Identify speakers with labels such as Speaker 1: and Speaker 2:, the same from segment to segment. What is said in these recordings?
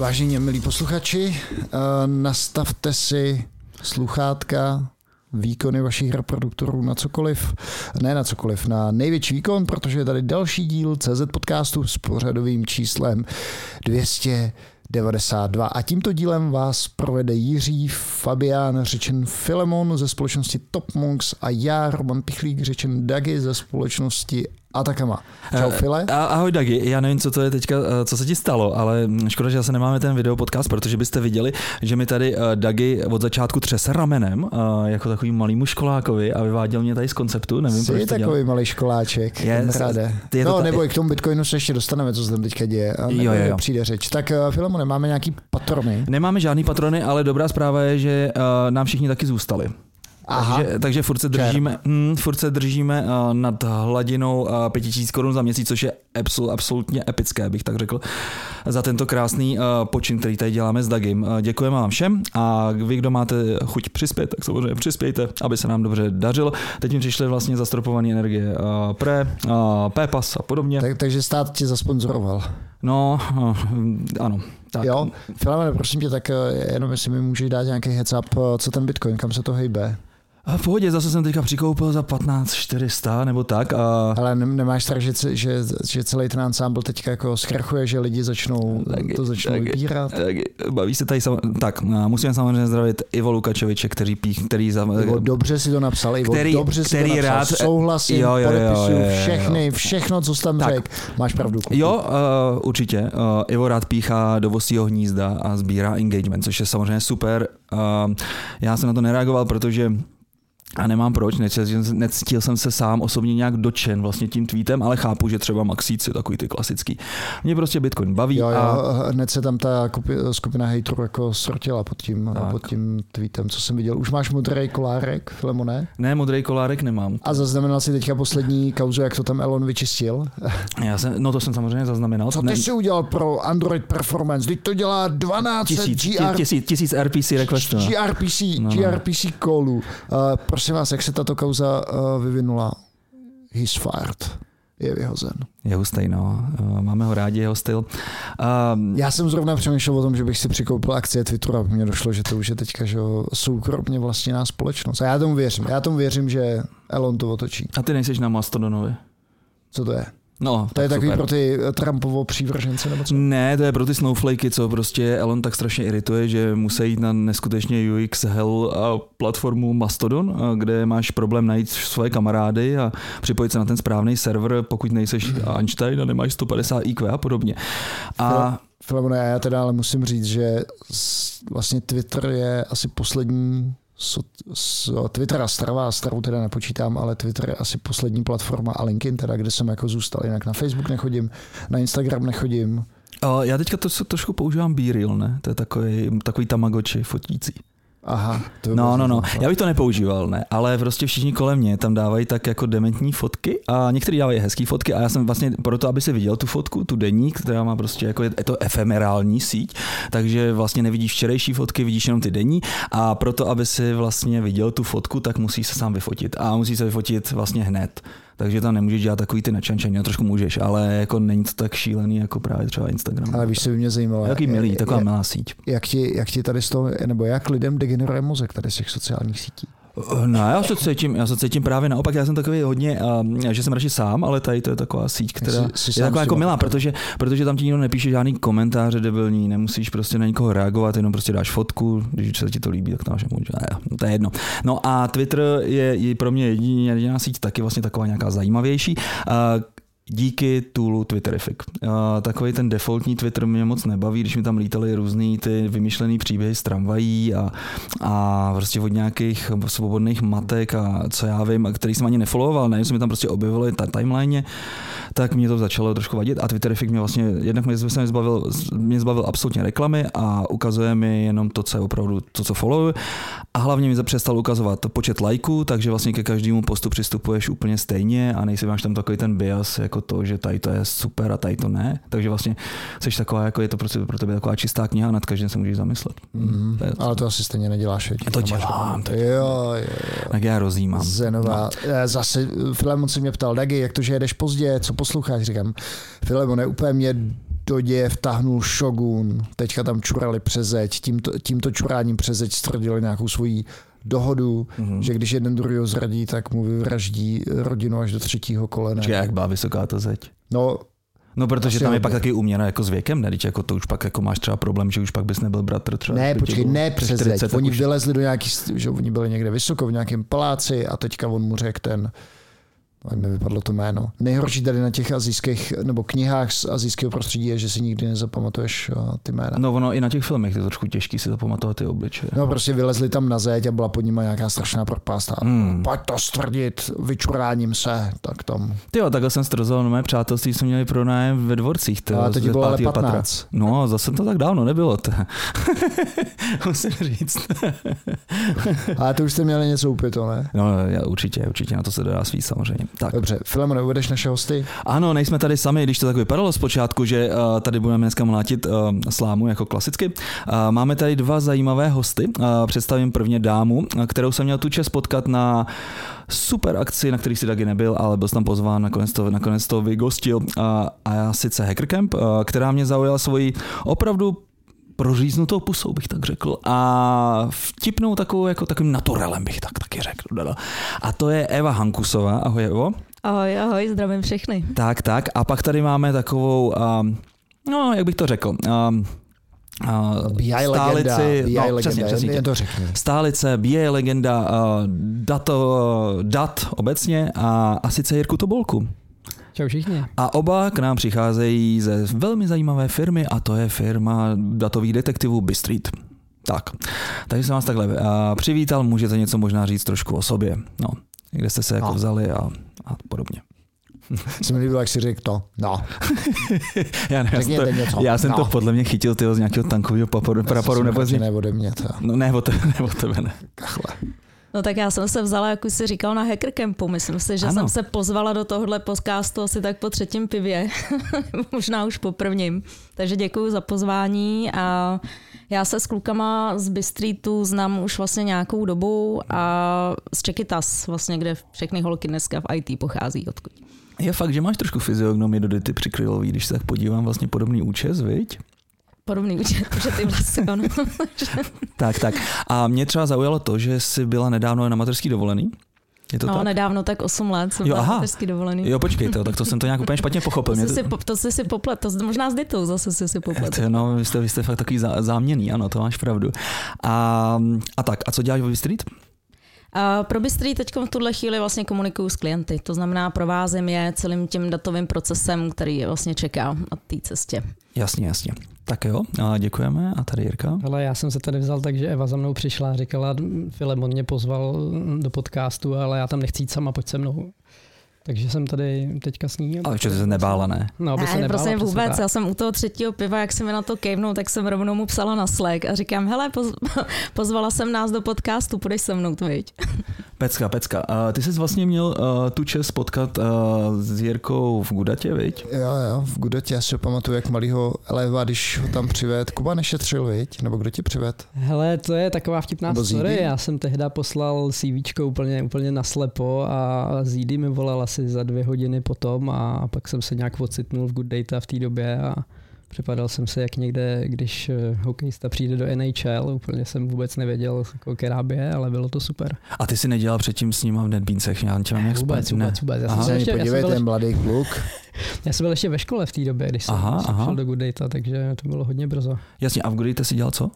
Speaker 1: Vážení milí posluchači, eh, nastavte si sluchátka, výkony vašich reproduktorů na cokoliv, ne na cokoliv, na největší výkon, protože je tady další díl CZ podcastu s pořadovým číslem 292. A tímto dílem vás provede Jiří Fabián, řečen Filemon ze společnosti Top Monks a já, Roman Pichlík, řečen Dagi ze společnosti Atakama. Čau, File.
Speaker 2: Eh, ahoj Dagi, já nevím, co to je teďka, eh, co se ti stalo, ale škoda, že zase nemáme ten video podcast, protože byste viděli, že mi tady eh, Dagi od začátku třese ramenem, jako takový malýmu školákovi a vyváděl mě tady z konceptu, nevím,
Speaker 1: Jsi
Speaker 2: proč to
Speaker 1: takový
Speaker 2: dělal.
Speaker 1: malý školáček,
Speaker 2: Je,
Speaker 1: ráde.
Speaker 2: je to
Speaker 1: no,
Speaker 2: ta-
Speaker 1: nebo i k tomu Bitcoinu se ještě dostaneme, co se tam teďka děje. A
Speaker 2: Jo, jo, jo.
Speaker 1: Přijde řeč. Tak Filemone, máme nějaký patrony.
Speaker 2: Nemáme žádný patrony, ale dobrá zpráva je, že nám všichni taky zůstali.
Speaker 1: Aha.
Speaker 2: Takže, takže furt se držíme, hm, furt se držíme uh, nad hladinou uh, 5000 korun za měsíc, což je absol, absolutně epické, bych tak řekl, za tento krásný uh, počin, který tady děláme s Dagim. Uh, děkujeme vám všem a vy, kdo máte chuť přispět, tak samozřejmě přispějte, aby se nám dobře dařilo. Teď mi přišly vlastně zastropované energie uh, Pre, uh, PayPass a podobně.
Speaker 1: Tak, takže stát tě zasponzoroval.
Speaker 2: No, uh, ano. Tak.
Speaker 1: Jo, Filemone, prosím tě, tak eh, jenom jestli mi můžeš dát nějaký heads up, eh, co ten Bitcoin, kam se to hejbe.
Speaker 2: A v pohodě, zase jsem teďka přikoupil za 15 400 nebo tak a
Speaker 1: Ale ne, nemáš strach, že, že, že celý ten ensemble teďka jako zkrachuje, že lidi začnou
Speaker 2: Taky,
Speaker 1: to začnou
Speaker 2: taky.
Speaker 1: vybírat?
Speaker 2: Tak, baví se tady sam... Tak, musíme samozřejmě zdravit Ivo Lukačeviče, který pích, který za...
Speaker 1: Ivo, dobře si to napsal, Ivo,
Speaker 2: Který-
Speaker 1: dobře si
Speaker 2: který
Speaker 1: to napsal,
Speaker 2: rád-
Speaker 1: souhlasím,
Speaker 2: Jo, jo, jo, jo, jo, jo.
Speaker 1: všechny, všechno, co jsi tam
Speaker 2: Tak.
Speaker 1: řekl, máš pravdu. kuku.
Speaker 2: Jo, uh, určitě. Uh, Ivo rád píchá do vosího hnízda a sbírá engagement, což je samozřejmě super. Uh, já jsem na to nereagoval, protože a nemám proč, necítil, necítil jsem se sám osobně nějak dočen vlastně tím tweetem, ale chápu, že třeba Maxíci, takový ty klasický. Mě prostě Bitcoin baví
Speaker 1: Jo,
Speaker 2: a
Speaker 1: jo, hned se tam ta kupi- skupina hejterů jako srotila pod tím,
Speaker 2: Tak.
Speaker 1: pod tím tweetem, co jsem viděl. Už máš modrý kolárek, Filemone?
Speaker 2: ne, modrý kolárek nemám.
Speaker 1: A zaznamenal si teďka poslední kauzu, jak to tam Elon vyčistil?
Speaker 2: Já jsem, no to jsem samozřejmě zaznamenal.
Speaker 1: Co
Speaker 2: Ne-
Speaker 1: ty jsi udělal pro Android Performance? Teď to dělá 12
Speaker 2: tisíc,
Speaker 1: GR,
Speaker 2: tisíc, tisíc RPC requestů. no.
Speaker 1: GRPC,
Speaker 2: No, no.
Speaker 1: GRPC callů. Uh, prosím vás, jak se tato kauza uh, vyvinula? He's fired. Je vyhozen.
Speaker 2: Je hustý, no. Eh, Máme ho rádi, jeho styl. Um,
Speaker 1: Já jsem zrovna přemýšlel o tom, že bych si přikoupil akcie Twitteru a mně došlo, že to už je teďka že soukromně vlastněná společnost. A já tomu věřím. Já tomu věřím, že Elon to otočí.
Speaker 2: a ty nejseš na Mastodonovi.
Speaker 1: Co to je?
Speaker 2: No,
Speaker 1: To je
Speaker 2: tak
Speaker 1: takový
Speaker 2: super.
Speaker 1: pro ty eh, Trumpovo přívržence nebo co?
Speaker 2: Ne, to je pro ty snowflakey, co prostě Elon tak strašně irituje, že musí jít na neskutečně UX hell a platformu Mastodon, kde máš problém najít svoje kamarády a připojit se na ten správný server, pokud nejseš Einstein a nemáš 150 IQ a podobně. A
Speaker 1: Filemone, já teda ale musím říct, že vlastně Twitter je asi poslední so, so, Twitter a Strava, Stravu teda nepočítám, ale Twitter je asi poslední platforma a LinkedIn teda, kde jsem jako zůstal, jinak na Facebook nechodím, na Instagram nechodím.
Speaker 2: já teďka to trošku používám B-Reel, ne? To je takový, takový tamagotchi fotící.
Speaker 1: Aha. To
Speaker 2: No, no, no. Já bych to nepoužíval, ne, ale prostě všichni kolem mě tam dávají tak jako dementní fotky a někteří dávají hezké fotky a já jsem vlastně proto, aby si viděl tu fotku, tu denní, která má prostě jako je to efemerální síť, takže vlastně nevidíš včerejší fotky, vidíš jenom ty denní a proto, aby si vlastně viděl tu fotku, tak musíš se sám vyfotit a musíš se vyfotit vlastně hned. Takže tam nemůžeš dělat takový ty načančení, no, trošku můžeš, ale jako není to tak šílený jako právě třeba Instagram.
Speaker 1: Ale víš, co by mě zajímalo.
Speaker 2: Jaký milý, taková
Speaker 1: jak,
Speaker 2: milá síť.
Speaker 1: jak, ti, jak ti tady z toho, nebo jak lidem degeneruje mozek tady z těch sociálních sítí?
Speaker 2: No, já se cítím, já se cítím právě naopak, já jsem takový hodně, uh, že jsem radši sám, ale tady to je taková síť, která
Speaker 1: Jsi- jsi
Speaker 2: je taková jako milá, protože, protože tam ti nikdo nepíše žádný komentáře debilní, nemusíš prostě na nikoho reagovat, jenom prostě dáš fotku, když se ti to líbí, tak to máš může, no, to je jedno. No a Twitter je, je pro mě jediná, jediná síť taky vlastně taková nějaká zajímavější. Díky toolu Twitterific. Uh, takový ten defaultní Twitter mě moc nebaví, když mi tam lítaly různý ty vymyšlený příběhy z tramvají a, a prostě od nějakých svobodných matek a co já vím, a který jsem ani nefollowoval, ne, se mi tam prostě objevily ta timeline, tak mě to začalo trošku vadit a Twitterific mě vlastně, jednak mě, jsem zbavil, mě zbavil absolutně reklamy a ukazuje mi jenom to, co je opravdu to, co followuju a hlavně mi přestal ukazovat počet lajků, takže vlastně ke každému postu přistupuješ úplně stejně a nejsi máš tam takový ten bias, jako to, že tady to je super a tady to ne. Takže vlastně jsi taková, jako je to prostě pro tebe taková čistá kniha nad každým se můžeš zamyslet.
Speaker 1: Mm,
Speaker 2: To je-
Speaker 1: ale to asi stejně neděláš. veď?
Speaker 2: To dělám, to
Speaker 1: Jo, jo, jo.
Speaker 2: Tak já rozjímám.
Speaker 1: Zenová. No. Zase Filemon se mě ptal, Dagi, jak to, že jedeš pozdě, co posloucháš? Říkám, Filemon, úplně mě do děje vtahnul Shogun, teďka tam čurali přes zeď, tímto, tímto čuráním přes zeď stvrdili nějakou svoji dohodu, mm-hmm. že když jeden druhý zradí, tak mu vyvraždí rodinu až do třetího kolena.
Speaker 2: Čiže jak byla vysoká ta zeď?
Speaker 1: No,
Speaker 2: No, protože tam je pak taky uměna jako s věkem, ne? Teď jako to už pak jako máš třeba problém, že už pak bys nebyl bratr třeba.
Speaker 1: ne,
Speaker 2: když
Speaker 1: počkej, ne přes
Speaker 2: 40,
Speaker 1: zeď.
Speaker 2: tak
Speaker 1: Oni
Speaker 2: už-
Speaker 1: vylezli do nějaký, že oni byli někde vysoko v nějakém paláci a teďka on mu řekl ten, ať mi vypadlo to jméno. Nejhorší tady na těch azijských, nebo knihách z azijského prostředí je, že si nikdy nezapamatuješ uh, ty jména.
Speaker 2: No ono i na těch filmech je to trošku těžký si zapamatovat ty obličeje.
Speaker 1: No prostě vylezli tam na zeď a byla pod nimi nějaká strašná propast a
Speaker 2: Hmm.
Speaker 1: pojď to stvrdit, vyčuráním se, tak tam.
Speaker 2: Ty jo, takhle jsem strozoval mé přátelství, jsme měli pronájem ve dvorcích. Tyjo,
Speaker 1: A to ti bylo ale
Speaker 2: pátýho patra.
Speaker 1: 15.
Speaker 2: No, zase to tak dávno nebylo. To. Musím říct.
Speaker 1: Ale to už jste měli něco upito, ne?
Speaker 2: No, já, určitě, určitě na to se dá svít samozřejmě. Tak.
Speaker 1: Dobře, Filemone, uvedeš naše hosty?
Speaker 2: Ano, nejsme tady sami, když to tak vypadalo zpočátku, že uh, tady budeme dneska mlátit uh, slámu jako klasicky. Uh, máme tady dva zajímavé hosty. Uh, představím prvně dámu, kterou jsem měl tu čest potkat na super akci, na který si taky nebyl, ale byl jsem tam pozván, nakonec to, nakonec to vygostil. Uh, a já sice Hacker Camp, uh, která mě zaujala svoji opravdu proříznutou pusou, bych tak řekl, a vtipnou takovou, jako takovým naturelem, bych tak taky řekl. A to je Eva Hankusová. Ahoj, Evo.
Speaker 3: Ahoj, ahoj, zdravím všechny.
Speaker 2: Tak, tak. A pak tady máme takovou, um, no, jak bych to řekl, um, uh,
Speaker 1: BI legenda, BI
Speaker 2: no,
Speaker 1: legenda,
Speaker 2: přesně,
Speaker 1: to.
Speaker 2: Stálice, BI legenda, uh, dato, dat obecně a, a sice Jirku Tobolku.
Speaker 4: Čau všichni.
Speaker 2: A oba k nám přicházejí ze velmi zajímavé firmy a to je firma datových detektivů Bistreet. Tak, takže jsem vás takhle uh, přivítal, můžete něco možná říct trošku o sobě, no, kde jste se jako
Speaker 1: No.
Speaker 2: vzali a, a podobně.
Speaker 1: Se mi líbilo, jak si řekl to. No,
Speaker 2: Já, ne, já, jsem
Speaker 1: řekněte
Speaker 2: to,
Speaker 1: něco.
Speaker 2: já jsem
Speaker 1: no.
Speaker 2: to podle mě chytil tyho, z nějakého tankového paporu, praporu nebo z
Speaker 1: z... Ne ode mě, to.
Speaker 2: No ne, o tebe, ne, o tebe ne.
Speaker 1: Kachle.
Speaker 3: No tak já jsem se vzala, jak už jsi říkal, na Hacker Campu. Myslím si, že
Speaker 2: Ano.
Speaker 3: jsem se pozvala do tohohle podcastu asi tak po třetím pivě, možná už po prvním. Takže děkuji za pozvání a já se s klukama z Bistreetu znám už vlastně nějakou dobu a z Čekytas, vlastně, kde všechny holky dneska v IT pochází odkud.
Speaker 2: Je fakt, že máš trošku fyziognomii do Dity přikrylový, když se tak podívám, vlastně podobný účes, viď?
Speaker 3: Podobný účet, že ty vlasy, ano.
Speaker 2: Tak, tak. A mě třeba zaujalo to, že jsi byla nedávno na mateřský dovolený. Je to
Speaker 3: No,
Speaker 2: tak?
Speaker 3: nedávno tak 8 let jsem
Speaker 2: Jo, aha.
Speaker 3: dovolený.
Speaker 2: Jo, počkejte, tak to jsem to nějak úplně špatně pochopil.
Speaker 3: To jsi, si, po- to jsi si poplet, to jsi- možná s Ditou zase jsi si poplet.
Speaker 2: to, no, vy jste, vy jste fakt takový zá, záměný, ano, to máš pravdu. A, a tak, a co děláš ve Street?
Speaker 3: A pro Bystry teď v tuhle chvíli vlastně komunikuju s klienty, to znamená provázím je celým tím datovým procesem, který je vlastně čeká na té cestě.
Speaker 2: Jasně, jasně. Tak jo, a děkujeme. A tady Jirka.
Speaker 4: Ale já jsem se tady vzal tak, že Eva za mnou přišla a říkala, Filemon mě pozval do podcastu, ale já tam nechci jít sama, pojď se mnou. Takže jsem tady teďka s ní.
Speaker 2: Ale ještě se nebála, ne?
Speaker 4: No, aby se
Speaker 3: Ne,
Speaker 4: nebála,
Speaker 3: prostě
Speaker 4: přesně
Speaker 3: vůbec,
Speaker 4: tak.
Speaker 3: já jsem u toho třetího piva, jak si mi na to kejvnul, tak jsem rovnou mu psala na Slack a říkám, hele, poz, pozvala jsem nás do podcastu, půjdeš se mnou, viď?
Speaker 2: Pecka, pecka. A ty jsi vlastně měl uh, tu čest potkat uh, s Jirkou v Gudatě, viď?
Speaker 1: Jo, jo, v Gudotě, já si pamatuju, jak malýho Eleva, když ho tam přived. Kuba nešetřil, viď? Nebo kdo ti přived?
Speaker 4: Hele, to je taková vtipná
Speaker 1: Nebo
Speaker 4: story.
Speaker 1: Zídy?
Speaker 4: Já jsem tehda poslal CVčko úplně, úplně naslepo a Zídy mi volal asi za dvě hodiny potom a pak jsem se nějak ocitnul v Good Data v té době a připadal jsem se jak někde, když eh, hokejista přijde do NHL, úplně jsem vůbec nevěděl, jako která by je, ale bylo to super.
Speaker 2: A ty si nedělal předtím s ním v NetBeansech, já tě mám nějak
Speaker 4: Vůbec, vůbec, vůbec. Já
Speaker 2: Aha.
Speaker 4: jsem, ještě, já, jsem
Speaker 1: podívej, ten mladý kluk.
Speaker 4: já jsem byl ještě ve škole v té době, když jsem,
Speaker 2: Aha,
Speaker 4: jsem
Speaker 2: aha.
Speaker 4: šel do Good Data, takže to bylo hodně brzo.
Speaker 2: Jasně, a v Gudate si dělal co?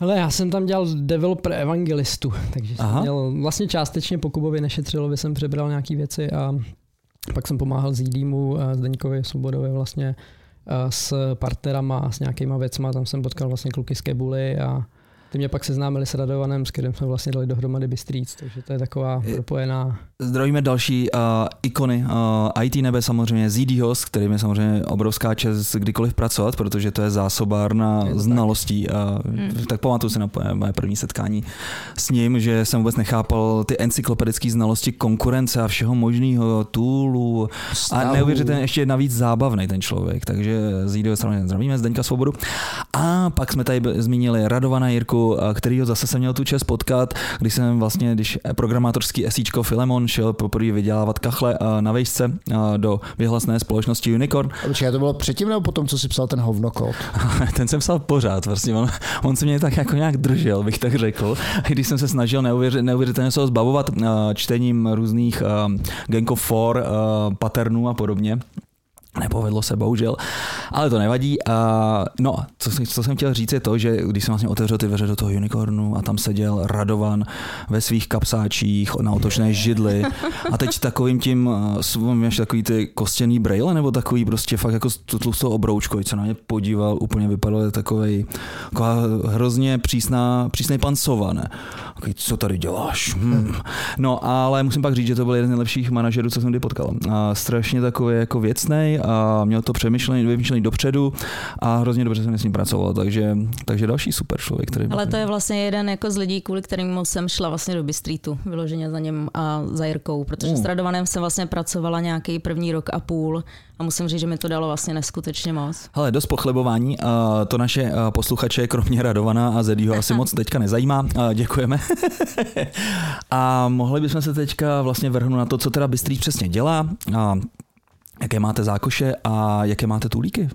Speaker 4: Hele, já jsem tam dělal developer evangelistu, takže
Speaker 2: Aha.
Speaker 4: jsem měl vlastně částečně po Kubovi Nešetřilovi jsem přebral nějaké věci a pak jsem pomáhal Zídýmu, a Zdeňkovi Svobodovi vlastně a s partnerama a s nějakýma věcma, tam jsem potkal vlastně kluky z Kebuly a ty mě pak seznámili s Radovanem, s kterým jsme vlastně dali dohromady Bystříc, takže to je taková
Speaker 2: Je-
Speaker 4: propojená
Speaker 2: Zdravíme další uh, ikony uh, IT nebe samozřejmě ZD Host, kterým je samozřejmě obrovská čest kdykoliv pracovat, protože to je zásobárna
Speaker 4: Je
Speaker 2: znalostí. Uh,
Speaker 3: Hmm.
Speaker 2: Tak pamatuju si na moje- první setkání s ním, že jsem vůbec nechápal ty encyklopedické znalosti konkurence a všeho možného, toolů a neuvěřitelně ještě navíc zábavný ten člověk, takže ZD Host samozřejmě zdravíme, Zdeňka Svobodu. A pak jsme tady zmínili Radovana Jirku, kterýho zase jsem měl tu čest potkat, když jsem vlastně, když programátorský esíčko Filemon on šel poprvé vydělávat kachle na vejšce do vyhlasné společnosti Unicorn.
Speaker 1: Počkej, to bylo předtím nebo potom, co si psal ten hovnokód?
Speaker 2: ten jsem psal pořád, prostě on, on se mě tak jako nějak držel, bych tak řekl. Když jsem se snažil neuvěřit, neuvěřitelně se ho zbavovat čtením různých Gang of Four patternů a podobně, Nepovedlo se, bohužel, ale to nevadí. Uh, no, co, co jsem chtěl říct je to, že když jsem vlastně otevřel ty dveře do toho unicornu a tam seděl Radovan ve svých kapsáčích na otočné židli a teď takovým tím, uh, máš takový ty kostěný braille nebo takový prostě fakt jako tu tlustou obroučkou, co na mě podíval, úplně vypadal takový hrozně přísná, přísný pan Sova, ne? Takový, co tady děláš? Hmm. No, ale musím pak říct, že to byl jeden z nejlepších manažerů, co jsem kdy potkal. A strašně takový jako věcný a měl to přemýšlený, vymýšlený dopředu a hrozně dobře jsem s ním pracoval, takže, takže další super člověk. Který
Speaker 3: Ale to je vlastně jeden jako z lidí, kvůli kterým jsem šla vlastně do Bystreetu, vyloženě za něm a za Jirkou, protože uh. s Radovanem jsem vlastně pracovala nějaký první rok a půl a musím říct, že mi to dalo vlastně neskutečně moc.
Speaker 2: Hele, dost pochlebování. To naše posluchače, kromě Radovana a Zedího, asi moc teďka nezajímá. Děkujeme. a mohli bychom se teďka vlastně vrhnout na to, co teda Bystrý přesně dělá jaké máte zákoše a jaké máte tulíky?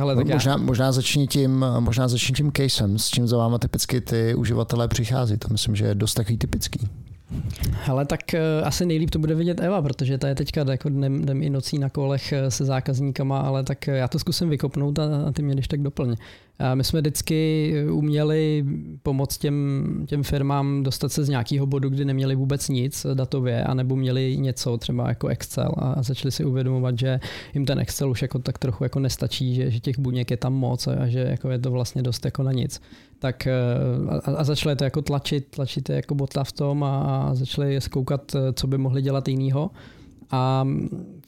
Speaker 1: Ale tak možná, já... možná, začni tím, možná začni tím casem, s čím za váma typicky ty uživatelé přichází. To myslím, že je dost takový typický.
Speaker 4: Ale tak uh, asi nejlíp to bude vidět Eva, protože ta je teďka jako dnem, dnem i nocí na kolech eh, se zákazníkama, ale tak já to zkusím vykopnout a, a ty mě když tak doplň. My jsme vždycky uměli pomoct těm, těm firmám dostat se z nějakého bodu, kdy neměli vůbec nic datově, anebo měli něco třeba jako Excel a začali si uvědomovat, že jim ten Excel už jako tak trochu jako nestačí, že, že těch buněk je tam moc a že jako je to vlastně dost jako na nic. Tak a, a začali to jako tlačit, tlačit jako bota v tom a, a začali zkoukat, co by mohli dělat jinýho. A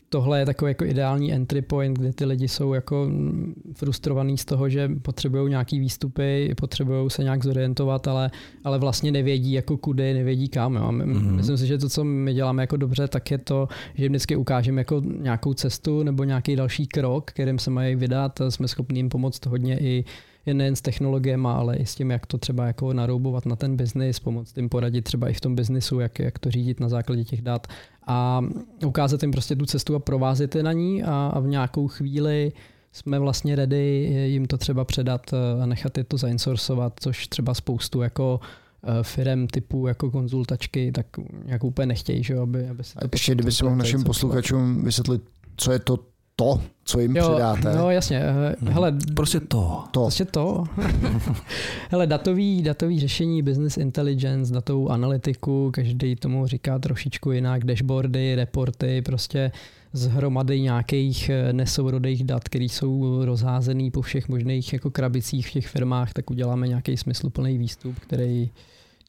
Speaker 4: tohle je takový jako ideální entry point, kde ty lidi jsou jako frustrovaní z toho, že potřebují nějaký výstupy, potřebují se nějak zorientovat, ale, ale vlastně nevědí jako kudy, nevědí kam. Jo. My, mm-hmm. Myslím si, že to, co my děláme jako dobře, tak je to, že jim vždycky ukážeme jako nějakou cestu nebo nějaký další krok, kterým se mají vydat. Jsme schopni jim pomoct hodně i je nejen s technologiemi, ale i s tím, jak to třeba jako naroubovat na ten biznis, pomoct jim poradit třeba i v tom biznisu, jak, jak to řídit na základě těch dat a ukázat jim prostě tu cestu a provázet je na ní a, a v nějakou chvíli jsme vlastně ready jim to třeba předat a nechat je to zainsourcovat, což třeba spoustu jako eh, firem typu jako konzultačky, tak nějak úplně nechtějí, že aby, aby se...
Speaker 1: A ještě kdyby si mohl našim posluchačům vysvětlit, co je to to, co jim jo, předáte.
Speaker 4: No jasně, eh, mhm. hele,
Speaker 2: prostě to.
Speaker 1: to.
Speaker 4: Prostě to. hele, datový, datový řešení, business intelligence, datovou analytiku, každý tomu říká trošičku jinak, dashboardy, reporty, prostě z hromady nějakých eh, nesourodých dat, které jsou rozházený po všech možných jako krabicích v těch firmách, tak uděláme nějaký smysluplný výstup, který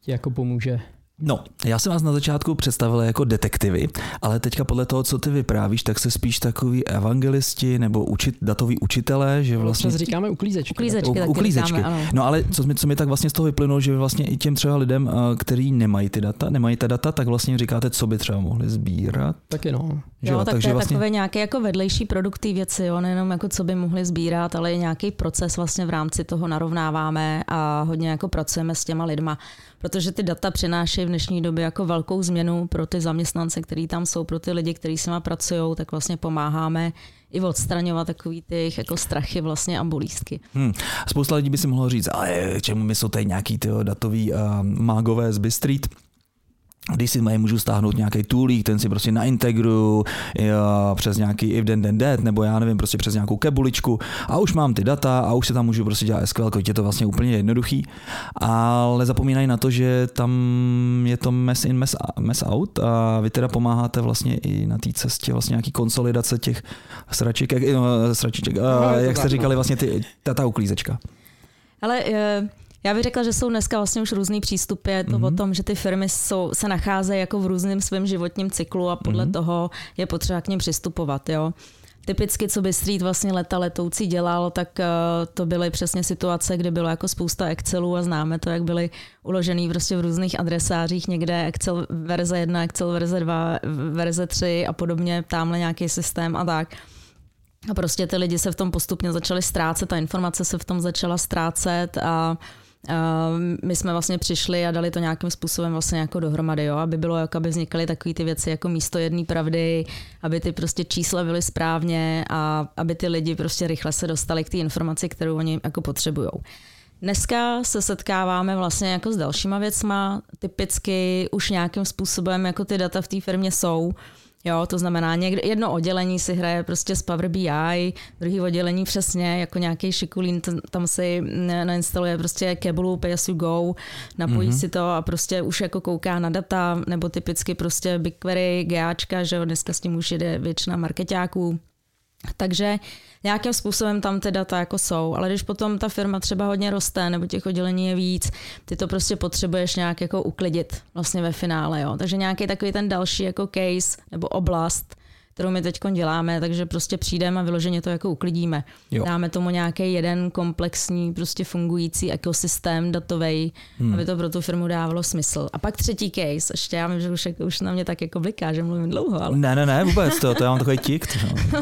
Speaker 4: ti jako pomůže
Speaker 2: No, já jsem vás na začátku představil jako detektivy, ale teďka podle toho, co ty vyprávíš, tak se spíš takový evangelisti nebo učit, datoví učitelé, že vlastně...
Speaker 4: No, říkáme uklízečky.
Speaker 3: Uklízečky, u,
Speaker 2: uklízečky.
Speaker 3: Říkáme, ano.
Speaker 2: No ale co mi, co mi tak vlastně z toho vyplynulo, že vlastně i těm třeba lidem, eh, kteří nemají ty data, nemají ta data, tak vlastně říkáte, co by třeba mohli sbírat.
Speaker 4: Taky no.
Speaker 3: Že jo, tak takže to je vlastně... takové nějaké jako vedlejší produkty věci, jo, nejenom jako co by mohli sbírat, ale i nějaký proces vlastně v rámci toho narovnáváme a hodně jako pracujeme s těma lidma protože ty data přinášejí v dnešní době jako velkou změnu pro ty zaměstnance, kteří tam jsou, pro ty lidi, kteří s nimi pracují, tak vlastně pomáháme i odstraňovat takový ty jako strachy vlastně a bolístky.
Speaker 2: Hmm. Spousta lidí by si mohlo říct, ale čemu my jsou tady nějaký ty datový uh, mágové z Bystreet, když si mají můžu stáhnout nějaký toolík, ten si prostě naintegruju jo, přes nějaký if then then that, nebo já nevím, prostě přes nějakou kebuličku a už mám ty data a už se tam můžu prostě dělat SQL, je to vlastně úplně jednoduchý, ale zapomínají na to, že tam je to mess in, mess, mess out a vy teda pomáháte vlastně i na té cestě vlastně nějaký konsolidace těch sraček, no, sračiček, no, jak jste říkali vlastně ty, ta, ta uklízečka.
Speaker 3: Ale uh já bych řekla, že jsou dneska vlastně už různý přístupy. Je to mm-hmm. o tom, že ty firmy jsou, se nacházejí jako v různém svém životním cyklu a podle mm-hmm. toho je potřeba k ním přistupovat. Jo. Typicky, co by Street vlastně leta letoucí dělal, tak uh, to byly přesně situace, kdy bylo jako spousta Excelů a známe to, jak byly uložený prostě v různých adresářích, někde Excel verze 1, Excel verze 2, verze 3 a podobně, tamhle nějaký systém a tak. A prostě ty lidi se v tom postupně začali ztrácet, ta informace se v tom začala ztrácet a my jsme vlastně přišli a dali to nějakým způsobem vlastně jako dohromady, jo, aby bylo, jako aby vznikaly takové ty věci jako místo jedné pravdy, aby ty prostě čísla byly správně a aby ty lidi prostě rychle se dostali k té informaci, kterou oni jako potřebují. Dneska se setkáváme vlastně jako s dalšíma věcma, typicky už nějakým způsobem jako ty data v té firmě jsou, Jo, to znamená, někde, jedno oddělení si hraje prostě z Power BI, druhý oddělení přesně jako nějaký šikulín, tam si nainstaluje prostě Cable Pay as you go, napojí mm-hmm. si to a prostě už jako kouká na data, nebo typicky prostě BigQuery, GAčka, že jo, dneska s tím už jede většina marketáků. Takže nějakým způsobem tam ty data jako jsou, ale když potom ta firma třeba hodně roste nebo těch oddělení je víc, ty to prostě potřebuješ nějak jako uklidit vlastně ve finále, jo. Takže nějaký takový ten další jako case nebo oblast, kterou my teď děláme, takže prostě přijdeme a vyloženě to jako uklidíme. Jo. Dáme tomu nějaký jeden komplexní, prostě fungující ekosystém datový, hmm. aby to pro tu firmu dávalo smysl. A pak třetí case, ještě já vím, že už, už na mě tak jako bliká, že mluvím dlouho. Ale...
Speaker 2: Ne, ne, ne, vůbec, to, to já mám takový tikt. No.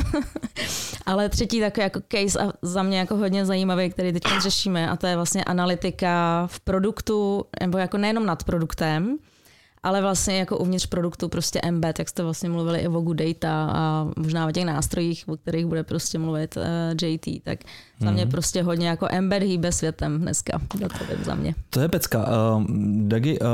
Speaker 3: ale třetí takový jako case a za mě jako hodně zajímavý, který teď řešíme a to je vlastně analytika v produktu, nebo jako nejenom nad produktem, ale vlastně jako uvnitř produktu prostě embed, jak jste vlastně mluvili i o Good Data a možná o těch nástrojích, o kterých bude prostě mluvit uh, eh, JT, tak za hmm. mě mhm. prostě hodně jako embed hýbe světem dneska, to za mě.
Speaker 2: To je pecka. Uh, Dagi, uh,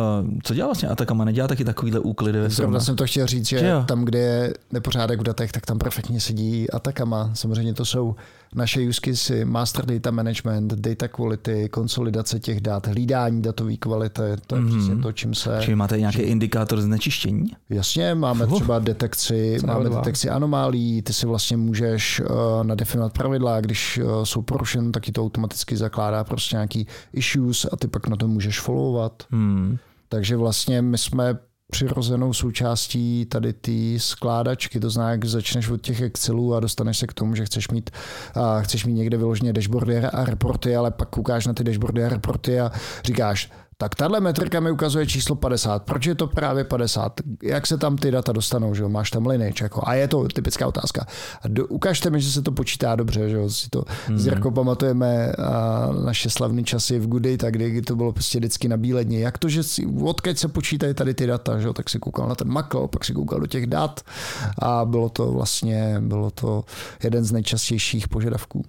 Speaker 2: co dělá vlastně Atakama? Nedělá taky takovýhle úklidy ve
Speaker 1: Zrovna jsem to chtěl říct, že, že tam, kde je nepořádek v datech, tak tam perfektně sedí Atakama. Samozřejmě to jsou naše use case, master data management, data quality, konsolidace těch dat, hlídání datové kvality, to je mm-hmm. přesně to, čím se...
Speaker 2: Čili máte nějaký čím... indikátor znečištění?
Speaker 1: Jasně, máme uh, třeba detekci, máme detekci anomálí, ty si vlastně můžeš uh, nadefinovat pravidla, když uh, jsou porušen, tak ti to automaticky zakládá prostě nějaký issues a ty pak na to můžeš followovat. Hmm. Takže vlastně my jsme přirozenou součástí tady ty skládačky. To znamená, jak začneš od těch Excelů a dostaneš se k tomu, že chceš mít, a chceš mít někde vyloženě dashboardy a reporty, ale pak koukáš na ty dashboardy a reporty a říkáš, tak tahle metrika mi ukazuje číslo 50. Proč je to právě 50? Jak se tam ty data dostanou? Že Máš tam lineage. Jako. A je to typická otázka. Do, ukažte mi, že se to počítá dobře. Že Si to mm-hmm. s Jirkou pamatujeme a naše slavné časy v Good Data, kdy to bylo prostě vždycky na bíledně. Jak to, že si, odkud se počítají tady ty data? Že? Tak si koukal na ten makro, pak si koukal do těch dat a bylo to vlastně bylo to jeden z nejčastějších požadavků.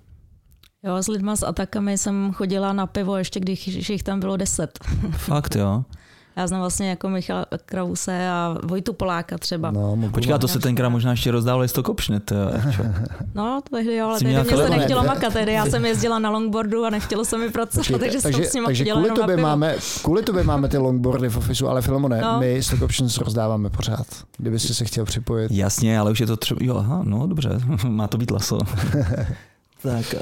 Speaker 3: Jo, s lidma s atakami jsem chodila na pivo, ještě když jich tam bylo deset.
Speaker 2: Fakt jo?
Speaker 3: Já znám vlastně jako Michala Krause a Vojtu Poláka třeba.
Speaker 2: No, Počká, to se tenkrát možná ještě rozdávalo to kopšnet.
Speaker 3: no, tehdy jo, ale tehdy mě se nechtělo makat. Tehdy já jsem jezdila na longboardu a nechtělo se mi pracovat, Počkej, takže, takže jsem s nimi takže kvůli tobě,
Speaker 1: máme, kvůli tobě máme ty longboardy v ofisu, ale Filmone, no. my stock options rozdáváme pořád, kdyby si se chtěl připojit.
Speaker 2: Jasně, ale už je to třeba, jo, aha, no dobře, má to být laso. tak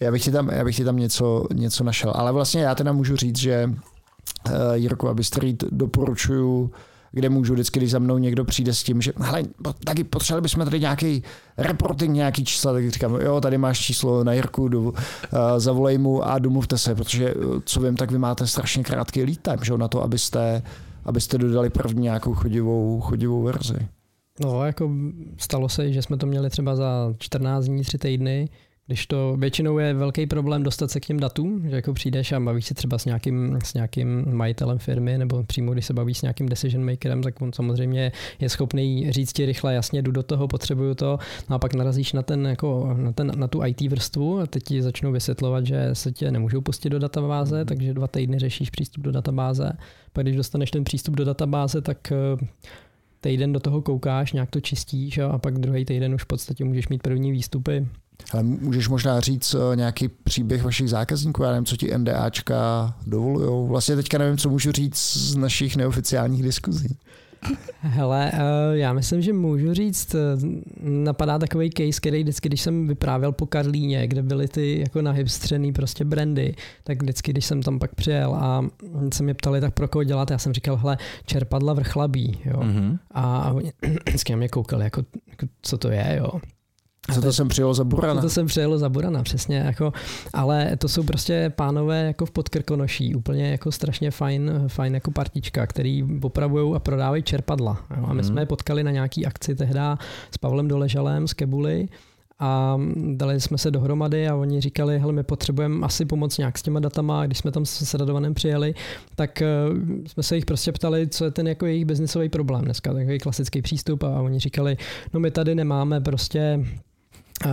Speaker 1: já bych ti tam, já bych ti tam něco, něco našel. Ale vlastně já teda můžu říct, že uh, Jirku Street doporučuju kde můžu vždycky, když za mnou někdo přijde s tím, že hele, taky potřebovali bychom tady nějaký reporting, nějaký čísla, tak říkám, jo, tady máš číslo na Jirku, jdu, uh, zavolej mu a domluvte se, protože eh, co vím, tak vy máte strašně krátký lead time, že, na to, abyste, abyste dodali první nějakou chodivou, chodivou verzi.
Speaker 4: No, jako stalo se, že jsme to měli třeba za 14 dní, 3 týdny, když to většinou je velký problém dostat se k těm datům, že jako přijdeš a bavíš se třeba s nějakým, s nějakým majitelem firmy, nebo přímo když se bavíš s nějakým decision makerem, tak on samozřejmě je schopný říct ti rychle, jasně, jdu do toho, potřebuju to, no a pak narazíš na, ten, jako, na, ten, na tu IT vrstvu a teď ti začnou vysvětlovat, že se tě nemůžou pustit do databáze, mm. takže dva týdny řešíš přístup do databáze. Pak když dostaneš ten přístup do databáze, tak eh, týden do toho koukáš, nějak to čistíš a pak druhý týden už v podstatě můžeš mít první výstupy
Speaker 1: ale můžeš možná říct eh, nějaký příběh vašich zákazníků, já nevím, co ti NDAčka dovolují. Vlastně teďka nevím, co můžu říct z našich neoficiálních diskuzí.
Speaker 4: Hele, eh, já myslím, že můžu říct, eh, napadá takový case, který vždycky, když jsem vyprávěl po Karlíně, kde byly ty jako nahybstřený prostě brandy, tak vždycky, když jsem tam pak přijel a se mě ptali, tak pro koho dělat, já jsem říkal, hele, čerpadla vrchlabí, jo. Mm-hmm. A vždycky na mě koukali, jako, jako, co to je, jo.
Speaker 1: Co to jsem přijel za Burana?
Speaker 4: Co to jsem přijel za Burana, přesně. Jako, ale to jsou prostě pánové jako v podkrkonoší, úplně jako strašně fajn, fajn jako partička, který opravují a prodávají čerpadla. Jo. A my hmm. jsme je potkali na nějaký akci tehdy s Pavlem Doležalem z Kebuly a dali jsme se dohromady a oni říkali, hele, my potřebujeme asi pomoct nějak s těma datama a když jsme tam s Radovanem přijeli, tak jsme se jich prostě ptali, co je ten jako jejich biznisový problém dneska, takový klasický přístup a oni říkali, no my tady nemáme prostě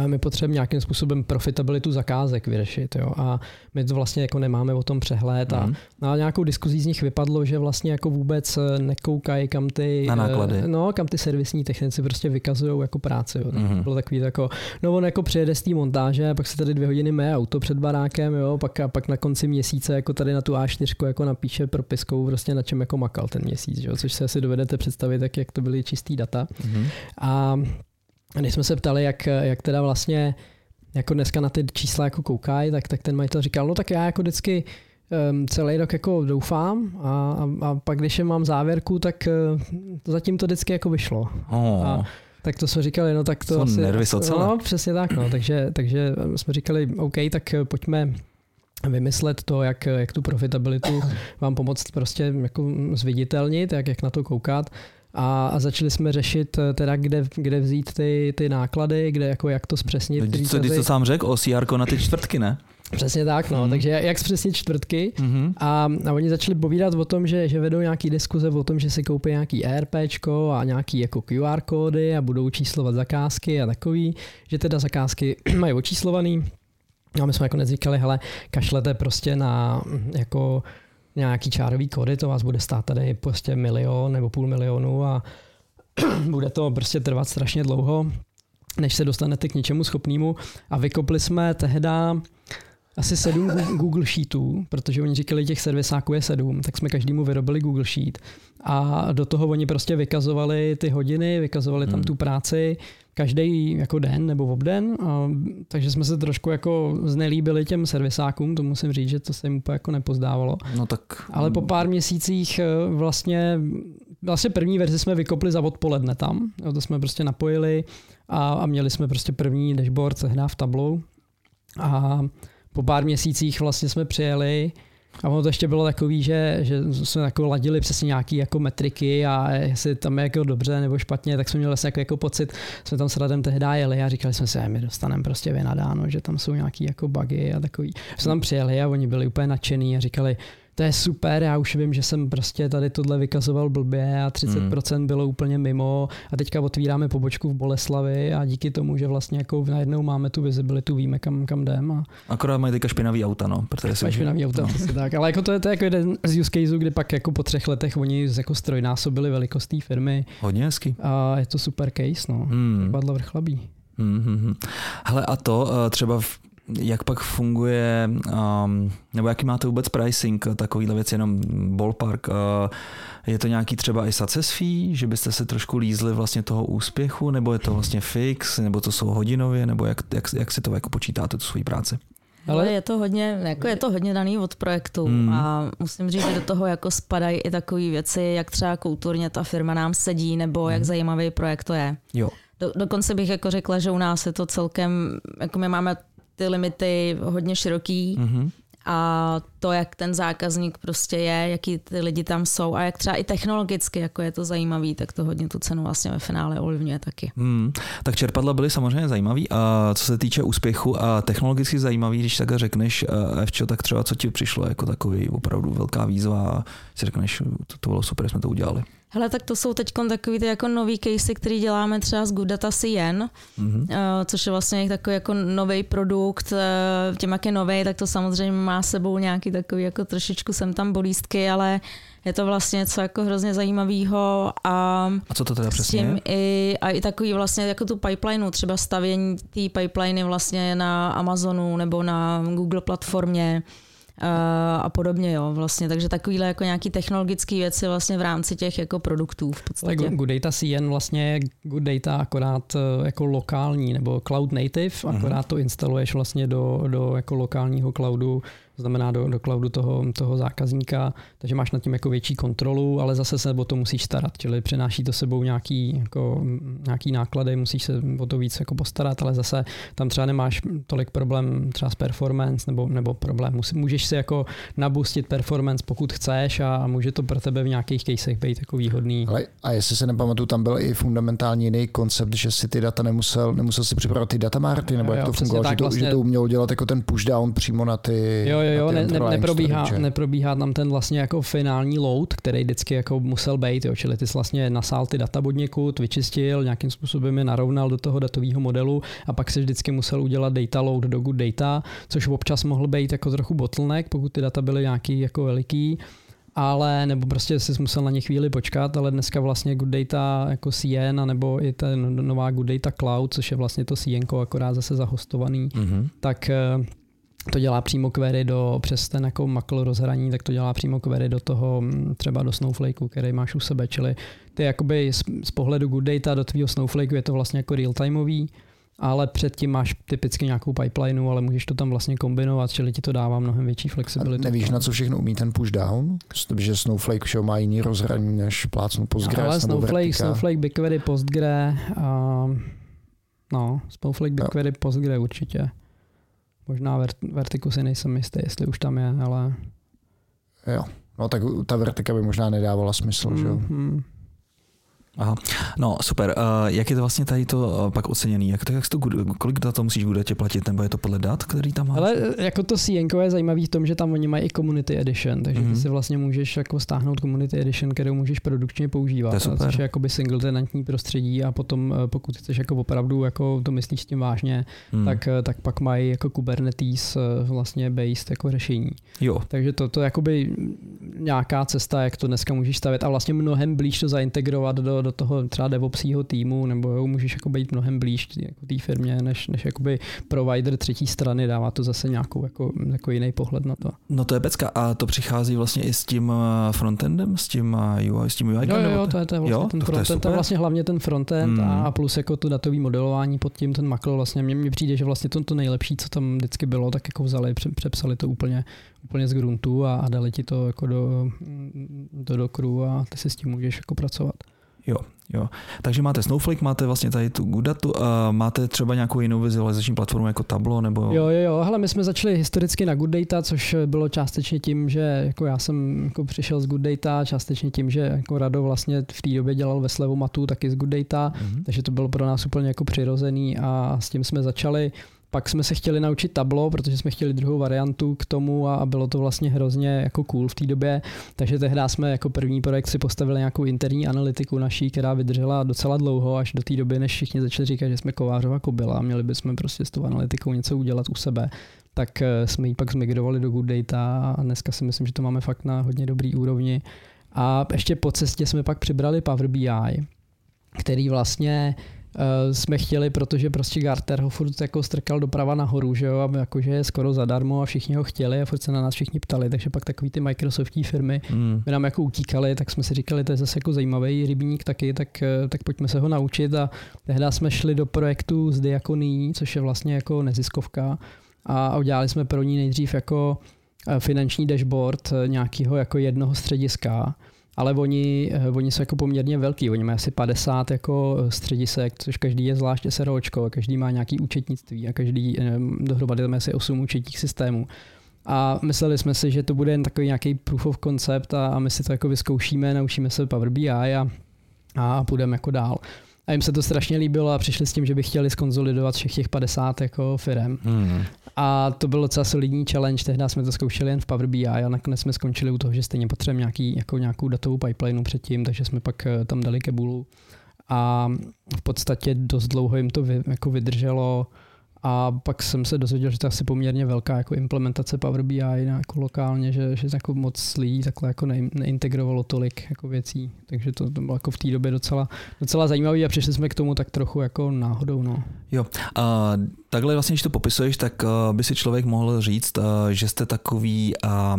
Speaker 4: my potřebujeme nějakým způsobem profitabilitu zakázek vyřešit. Jo? A my to vlastně jako nemáme o tom přehled. Mm. A mhm. na nějakou diskuzí z nich vypadlo, že vlastně jako vůbec eh, nekoukají, kam ty,
Speaker 2: na náklady.
Speaker 4: Eh, no, kam ty servisní technici prostě vykazují jako práci. Jo? Mm. Bylo takový jako, no on jako přijede z té montáže, pak se tady dvě hodiny mé auto před barákem, jo? Pak, a pak na konci měsíce jako tady na tu A4 jako napíše propiskou prostě na čem jako makal ten měsíc, jo? což se asi dovedete představit, tak jak to byly čistý data. Mm. A když jsme se ptali, jak, jak teda vlastně jako dneska na ty čísla jako koukají, tak, tak ten majitel říkal, no tak já jako vždycky um, celý rok jako doufám a, a, a pak když je mám závěrku, tak uh, zatím to vždycky jako vyšlo.
Speaker 2: Oh.
Speaker 4: A, tak to jsme říkali, no tak to
Speaker 2: Jsou
Speaker 4: asi...
Speaker 2: nervy
Speaker 4: No, přesně tak, no. takže, takže jsme říkali, OK, tak pojďme vymyslet to, jak, jak tu profitabilitu vám pomoct prostě jako zviditelnit, jak, jak na to koukat a, a začali jsme řešit eh, teda, kde, kde vzít ty, ty náklady, kde jako jak to zpřesnit.
Speaker 2: Když to, to sám řekl, OCR na ty čtvrtky, ne?
Speaker 4: Přesně tak, no. Mm. Takže jak zpřesnit čtvrtky. Mm-hmm. A, a oni začali povídat o tom, že, že vedou nějaký diskuze o tom, že si koupí nějaký ERPčko a nějaký jako QR kódy a budou číslovat zakázky a takový, že teda zakázky mají očíslovaný. A my jsme jako nezříkali, hele, kašlete prostě na jako nějaký čárový kody, to vás bude stát tady prostě milion nebo půl milionu a bude to prostě trvat strašně dlouho, než se dostanete k něčemu schopnému. A vykopli jsme tehda asi sedm Google Sheetů, protože oni říkali, těch servisáků je sedm, tak jsme každému vyrobili Google Sheet. A do toho oni prostě vykazovali ty hodiny, vykazovali tam hmm. tu práci, každý jako den nebo obden, a, takže jsme se trošku jako znelíbili těm servisákům, to musím říct, že to se jim úplně jako nepozdávalo.
Speaker 2: No tak...
Speaker 4: Ale po pár měsících eh, vlastně, vlastně první verzi jsme vykopli za odpoledne tam, jo, to jsme prostě napojili a, a měli jsme prostě první dashboard sehná v tablou. A po pár měsících vlastně jsme přijeli a ono to ještě bylo takový, že, že jsme jako ladili přesně nějaký jako metriky a jestli tam je jako dobře nebo špatně, tak jsme měli vlastně jako, jako pocit, jsme tam s Radem tehdy jeli a říkali jsme si, my dostaneme prostě vynadáno, že tam jsou nějaký jako bugy a takový. Jsme tam přijeli a oni byli úplně nadšený a říkali, to je super, já už vím, že jsem prostě tady tohle vykazoval blbě a 30% hmm. bylo úplně mimo a teďka otvíráme pobočku v Boleslavi a díky tomu, že vlastně jako najednou máme tu vizibilitu, víme kam, kam jdem. A...
Speaker 2: Akorát mají teďka špinavý auta, no.
Speaker 4: Protože si špinavý auta, no. tak. Ale jako to je, to je jako jeden z use caseů, kdy pak jako po třech letech oni jako strojnásobili velikost té firmy.
Speaker 2: Hodně hezký.
Speaker 4: A je to super case, no. Hmm. Padla vrchlabí.
Speaker 2: Hmm, hmm, hmm. Hele a to eh, třeba v jak pak funguje, um, nebo jaký máte vůbec pricing, takovýhle věc, jenom ballpark, uh, je to nějaký třeba i success fee, že byste se trošku lízli vlastně toho úspěchu, nebo je to vlastně fix, nebo to jsou hodinově, nebo jak, jak, jak si to jako počítáte, tu svoji práci?
Speaker 3: Ale je to hodně, jako je to hodně daný od projektu mm. a musím říct, že do toho jako spadají i takové věci, jak třeba kulturně ta firma nám sedí, nebo jak hmm. zajímavý projekt to je.
Speaker 2: Jo.
Speaker 3: Do, dokonce bych jako řekla, že u nás je to celkem, jako my máme ty limity hodně široký mm-hmm. a to, jak ten zákazník prostě je, jaký ty lidi tam jsou a jak třeba i technologicky, jako je to zajímavý, tak to hodně tu cenu vlastně ve finále ovlivňuje taky.
Speaker 2: Hmm. Tak čerpadla byly samozřejmě zajímavý a co se týče úspěchu a technologicky zajímavý, když tak řekneš eh, Fčo, tak třeba co ti přišlo jako takový opravdu velká výzva a si řekneš, to, to bylo super, jsme to udělali.
Speaker 3: Hele, tak to jsou teď takový ty jako nový casey, který děláme třeba z Good Data CN, mm-hmm. což je vlastně takový jako nový produkt. Eh, tím, jak je nový, tak to samozřejmě má sebou nějaký takový jako trošičku sem tam bolístky, ale je to vlastně něco jako hrozně zajímavého a,
Speaker 2: a co to teda přesně tím
Speaker 3: i, a i takový vlastně jako tu pipelineu, třeba stavění té pipeliny vlastně na Amazonu nebo na Google platformě, a podobně, jo, vlastně. Takže takovýhle jako nějaký technologické věci vlastně v rámci těch jako produktů v podstatě.
Speaker 4: Tak Good Data CN vlastně je Good Data akorát e, jako lokální nebo cloud native, uh-huh. akorát to instaluješ vlastně do, do jako lokálního cloudu znamená do, do cloudu toho, toho zákazníka, takže máš nad tím jako větší kontrolu, ale zase se o to musíš starat, čili přináší to sebou nějaký, jako, nějaký náklady, musíš se o to víc jako postarat, ale zase tam třeba nemáš tolik problém třeba s performance nebo, nebo problém. Můžeš si jako nabustit performance, pokud chceš a může to pro tebe v nějakých casech být jako výhodný.
Speaker 1: Ale a jestli se nepamatuju, tam byl i fundamentálně jiný koncept, že si ty data nemusel, nemusel si připravovat ty datamarty, nebo jo, jak to fungovalo, že, to, vlastně... že to umělo dělat jako ten pushdown přímo na ty
Speaker 4: Jo, jo, jo, ne, ne, neprobíhá, neprobíhá tam ten vlastně jako finální load, který vždycky jako musel být, jo, čili ty jsi vlastně nasál ty data od někud, vyčistil, nějakým způsobem je narovnal do toho datového modelu a pak si vždycky musel udělat data load do good data, což občas mohl být jako trochu bottleneck, pokud ty data byly nějaký jako veliký, ale nebo prostě jsi musel na ně chvíli počkat, ale dneska vlastně Good Data jako CN, nebo i ten nová Good Data Cloud, což je vlastně to CN, akorát zase zahostovaný, mm-hmm. tak eh, to dělá přímo query do, přes ten jako makl rozhraní, tak to dělá přímo query do toho, mm, třeba do Snowflakeu, který máš u sebe, čili ty jakoby z, z pohledu Good Data do tvýho Snowflakeu je to vlastně jako real-timeový, ale předtím máš typicky nějakou pipeline, ale můžeš to tam vlastně kombinovat, čili ti to dává mnohem větší flexibilitu.
Speaker 1: A nevíš, na co všechno umí ten pushdown? Že Snowflake všeho má jiný rozhraní než plácnu Postgres
Speaker 4: ale Snowflake, Snowflake, BigQuery, Postgre, a, no, Snowflake, BigQuery, Postgre určitě. Možná vert, Vertiku si nejsem jistý, jestli už tam je, ale...
Speaker 1: Jo, no tak ta Vertika by možná nedávala smysl, mm, že jo? Mm.
Speaker 2: Aha. No super. Uh, jak je to vlastně tady to uh, pak oceněný? Jak to, jak to, kolik za to musíš Goodatě platit? Nebo je to podle dat, který tam máš?
Speaker 4: Ale jako to CNK je zajímavý v tom, že tam oni mají i Community Edition, takže mm-hmm. ty mhm. si vlastně můžeš jako stáhnout Community Edition, kterou můžeš produkčně používat. To je super. Což je jakoby single tenantní prostředí a potom pokud chceš jako opravdu jako to myslíš s tím vážně, mm. tak, tak pak mají jako Kubernetes vlastně based jako řešení.
Speaker 2: Jo.
Speaker 4: Takže to, to je jakoby nějaká cesta, jak to dneska můžeš stavit a vlastně mnohem blíž to zaintegrovat do, do toho třeba DevOpsího týmu, nebo jo, můžeš jako být mnohem blíž jako té firmě, než, než jakoby provider třetí strany, dává to zase nějakou jako, jako jiný pohled na to.
Speaker 2: No to je pecka a to přichází vlastně i s tím eh, frontendem, s tím UI, eh, s tím UI?
Speaker 4: Jo, jo, jo, to je, to je vlastně jo, ten frontend, to je, to vlastně hlavně ten frontend hmm. a plus jako to datový modelování pod tím ten makro vlastně mně, mně přijde, že vlastně to, to nejlepší, co tam vždycky bylo, tak jako vzali, přepsali to úplně, úplně z gruntu a, a dali ti to jako do, do dokru a ty si s tím můžeš jako pracovat.
Speaker 2: Jo, jo. Takže máte Snowflake, máte vlastně tady tu Goodatu a máte třeba nějakou jinou vizualizační platformu jako Tableau nebo...
Speaker 4: Jo, jo, jo. Hele, my jsme začali historicky na Good Data, což bylo částečně tím, že jako já jsem jako přišel z Good Data, částečně tím, že jako Rado vlastně v té době dělal ve Slevomatu taky z Good Data, mm-hmm. takže to bylo pro nás úplně jako přirozený a s tím jsme začali. Pak jsme se chtěli naučit tablo, protože jsme chtěli druhou variantu k tomu a bylo to vlastně hrozně jako cool v té době. Takže tehdy jsme jako první projekt si postavili nějakou interní analytiku naší, která vydržela docela dlouho, až do té doby, než všichni začali říkat, že jsme kovářova kobila a měli bychom prostě s tou analytikou něco udělat u sebe. Tak eh, jsme ji pak zmigrovali do Good Data a dneska si myslím, že to máme fakt na hodně dobrý úrovni. A ještě po cestě jsme pak přibrali Power BI, který vlastně jsme chtěli, protože prostě Garter ho furt jako strkal doprava nahoru, že jo, a jakože je skoro zadarmo a všichni ho chtěli a furt se na nás všichni ptali, takže pak takový ty Microsoftí firmy mm. by nám jako utíkali, tak jsme si říkali, to je zase jako zajímavý rybník taky, tak, eh, tak pojďme se ho naučit a tehdy jsme šli do projektu z Diakoní, což je vlastně jako neziskovka a udělali jsme pro ní nejdřív jako eh, finanční dashboard nějakého jako jednoho střediska, ale oni, eh, oni jsou jako poměrně velký, oni mají asi 50 jako eh, středisek, což každý je zvlášť SROčko, každý má nějaký účetnictví a každý dohromady je asi 8 účetních systémů. A mysleli jsme si, že to bude jen takový nějaký proof of concept a, a my si to jako vyzkoušíme, naučíme se Power BI a, a půjdeme jako dál. A jim se to strašně líbilo a přišli s tím, že by chtěli skonzolidovat všech těch 50 jako firm. Mm. A to byl docela solidní challenge, tehdy jsme to zkoušeli jen v Power BI a nakonec jsme skončili u toho, že stejně potřebujeme nějaký, jako nějakou datovou pipeline předtím, takže jsme pak eh, tam dali kebulu. A v podstatě dost dlouho jim to vy, jako vydrželo a pak jsem se dozvěděl, že to je asi poměrně velká jako implementace Power BI jako lokálně, že, že jako moc lidí takhle jako ne, neintegrovalo tolik jako věcí. Takže to, to bylo jako v té době docela, docela zajímavé a přišli jsme k tomu tak trochu jako náhodou. No.
Speaker 2: Jo, a takhle vlastně, když to popisuješ, tak by si člověk mohl říct, že jste takový a,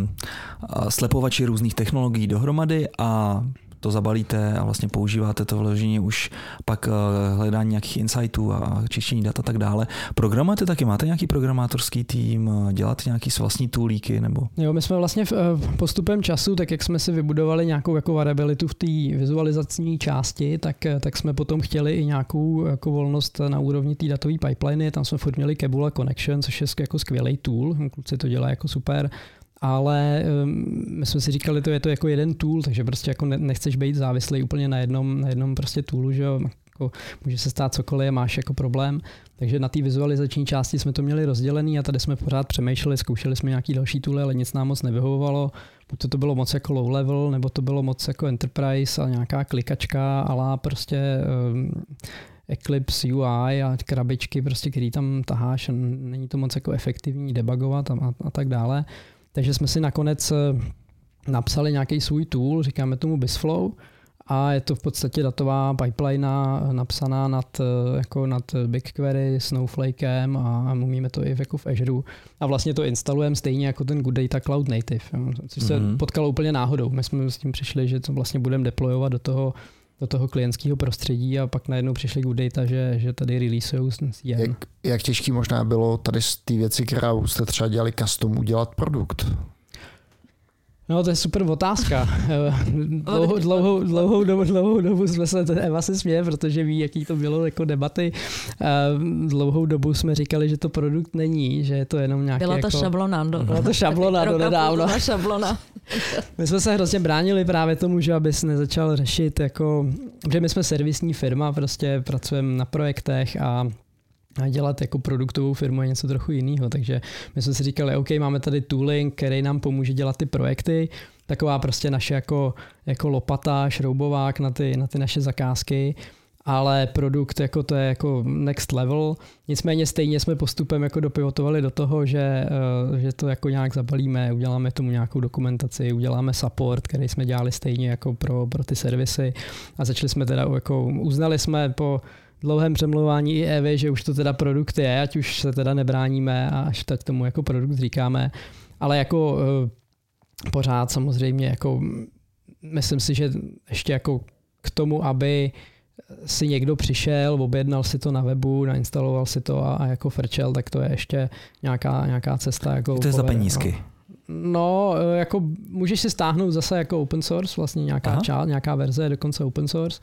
Speaker 2: a slepovači různých technologií dohromady a to zabalíte a vlastně používáte to vložení už pak eh, hledání nějakých insightů a čištění dat a tak dále. Programujete taky? Máte nějaký programátorský tým? Děláte nějaký vlastní toolíky? Nebo?
Speaker 4: Jo, my jsme vlastně v, eh, postupem času, tak jak jsme si vybudovali nějakou jako variabilitu v té vizualizační části, tak, eh, tak jsme potom chtěli i nějakou jako volnost na úrovni té datové pipeliny. Tam jsme furt měli Kebula Connection, což je jako skvělý tool. Kluci to dělají jako super ale my jsme si říkali, to je to jako jeden tool, takže prostě jako nechceš být závislý úplně na jednom, na jednom prostě toolu, že jo, jako může se stát cokoliv máš jako problém. Takže na té vizualizační části jsme to měli rozdělený a tady jsme pořád přemýšleli, zkoušeli jsme nějaký další tooly, ale nic nám moc nevyhovovalo. Buď to, to bylo moc jako low level, nebo to bylo moc jako enterprise a nějaká klikačka, ale prostě um, Eclipse UI a krabičky, prostě, který tam taháš, není to moc jako efektivní debugovat a, a, a tak dále. Takže jsme si nakonec eh, napsali nějaký svůj tool, říkáme tomu BizFlow, a je to v podstatě datová pipeline napsaná nad, eh, jako nad BigQuery, Snowflakem a umíme to i v, jako v Azure. A vlastně to instalujeme stejně jako ten Good Data Cloud Native, což se mm-hmm. potkalo úplně náhodou. My jsme s tím přišli, že to vlastně budeme deployovat do toho do toho klientského prostředí a pak najednou přišli Good Data, že, že tady releaseují CM.
Speaker 1: Jak, jak těžký možná bylo tady z té věci, kterou jste třeba dělali custom, udělat produkt?
Speaker 4: No, to je super otázka. dlouhou, dlouhou, dlouhou, dobu, dlouhou dobu jsme se, Eva se směje, protože ví, jaký to bylo jako debaty. Dlouhou dobu jsme říkali, že to produkt není, že je to jenom nějaký...
Speaker 3: Byla
Speaker 4: to
Speaker 3: jako, šablona. Do,
Speaker 4: byla to šablona do nedávno.
Speaker 3: šablona.
Speaker 4: my jsme se hrozně bránili právě tomu, že abys nezačal řešit, jako, že my jsme servisní firma, prostě pracujeme na projektech a a dělat jako produktovou firmu je něco trochu jiného. Takže my jsme si říkali, OK, máme tady tooling, který nám pomůže dělat ty projekty, taková prostě naše jako, jako lopata, šroubovák na ty, na ty naše zakázky, ale produkt jako to je jako next level. Nicméně stejně jsme postupem jako dopivotovali do toho, že, eh, že to jako nějak zabalíme, uděláme tomu nějakou dokumentaci, uděláme support, který jsme dělali stejně jako pro, pro ty servisy a začali jsme teda jako, uznali jsme po dlouhém přemlouvání i Evy, že už to teda produkt je, ať už se teda nebráníme a až tak tomu jako produkt říkáme. Ale jako uh, pořád samozřejmě jako myslím si, že ještě jako k tomu, aby si někdo přišel, objednal si to na webu, nainstaloval si to a, a jako frčel, tak to je ještě nějaká, nějaká cesta. Jako
Speaker 2: to je za penízky.
Speaker 4: No. no, jako můžeš si stáhnout zase jako open source, vlastně nějaká část, nějaká verze je dokonce open source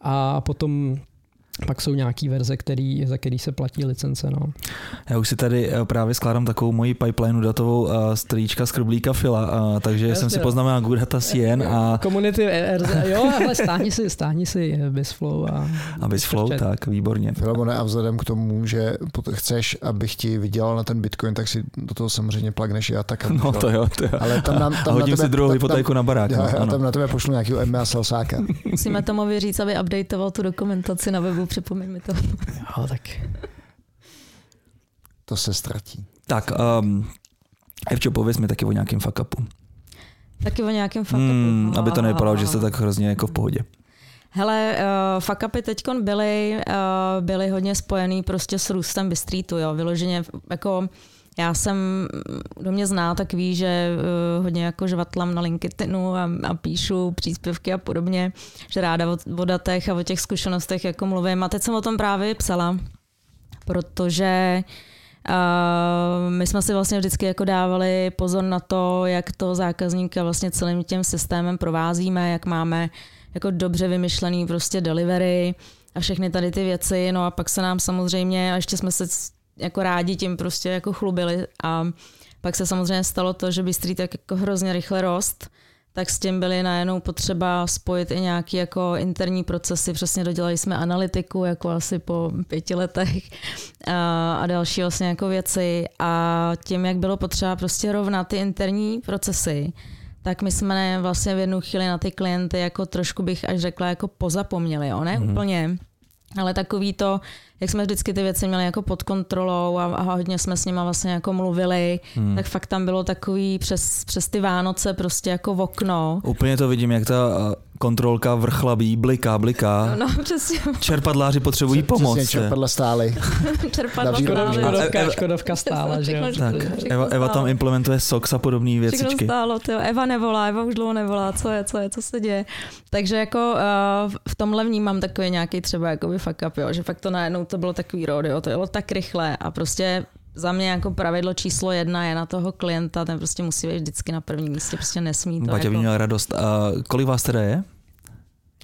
Speaker 4: a potom pak jsou nějaký verze, který, za který se platí licence. No.
Speaker 2: Já už si tady eh, právě skládám takovou moji pipeline datovou uh, strýčka z Krblíka Fila, uh, takže Jasně, jsem si poznamenal Good Data CN a...
Speaker 4: Community RZ, jo, ale stáhni si, stáhni si BizFlow a...
Speaker 2: A BizFlow, tak, výborně.
Speaker 1: Filemone, a vzhledem k tomu, že chceš, abych ti vydělal na ten Bitcoin, tak si do toho samozřejmě plagneš já tak.
Speaker 2: No to jo, to jo. Ale tam, nám, tam a hodím na tebe, si druhou hypotéku na barák. Já,
Speaker 1: no, já tam na tebe pošlu nějakého MA Salsáka.
Speaker 3: Musíme tomu říct, aby updateoval tu dokumentaci na webu připomeň mi to.
Speaker 4: Jo, tak.
Speaker 1: To se ztratí.
Speaker 2: Tak, um, Evčo, pověz mi taky o nějakém fuck upu.
Speaker 3: Taky o nějakém fuck upu. Hmm,
Speaker 2: aby to nevypadalo, že jste tak hrozně jako v pohodě.
Speaker 3: Hele, uh, fuck upy teď byly, uh, byly hodně spojený prostě s růstem Bystreetu, jo, vyloženě jako já jsem, kdo mě zná, tak ví, že uh, hodně jako žvatlam na LinkedInu a, a píšu příspěvky a podobně, že ráda o, o datech a o těch zkušenostech jako mluvím. A teď jsem o tom právě psala, protože uh, my jsme si vlastně vždycky jako dávali pozor na to, jak to zákazníka vlastně celým tím systémem provázíme, jak máme jako dobře vymyšlený prostě delivery a všechny tady ty věci. No a pak se nám samozřejmě, a ještě jsme se jako rádi tím prostě jako chlubili a pak se samozřejmě stalo to, že Bystří tak jako hrozně rychle rost, tak s tím byly najednou potřeba spojit i nějaký jako interní procesy. Přesně dodělali jsme analytiku jako asi po pěti letech a, a další vlastně jako věci. A tím, jak bylo potřeba prostě rovnat ty interní procesy, tak my jsme vlastně v jednu chvíli na ty klienty jako trošku bych až řekla jako pozapomněli, jo? ne mm-hmm. úplně, ale takový to, jak jsme vždycky ty věci měli jako pod kontrolou a, a hodně jsme s nima vlastně jako mluvili, hmm. tak fakt tam bylo takový přes, přes ty Vánoce prostě jako v okno.
Speaker 2: Úplně to vidím, jak ta kontrolka vrchlabí, bliká, bliká.
Speaker 3: No, no přesně.
Speaker 2: Čerpadláři potřebují pomoc.
Speaker 1: Přesně, čerpadla stály.
Speaker 3: čerpadla
Speaker 4: stály. Škodovka, škodovka stála, že jo.
Speaker 2: Tak, Eva, Eva tam implementuje SOX a podobné věcičky.
Speaker 3: Všechno stálo, tyjo. Eva nevolá, Eva už dlouho nevolá, co je, co je, co se děje. Takže jako uh, v tomhle vnímám takový nějaký třeba jakoby fuck up, jo, že fakt to najednou to bylo takový rodeo, to jelo tak rychle a prostě za mě jako pravidlo číslo jedna je na toho klienta, ten prostě musí být vždycky na prvním místě, prostě nesmí to.
Speaker 2: Baťa jako... měl radost. A kolik vás teda je?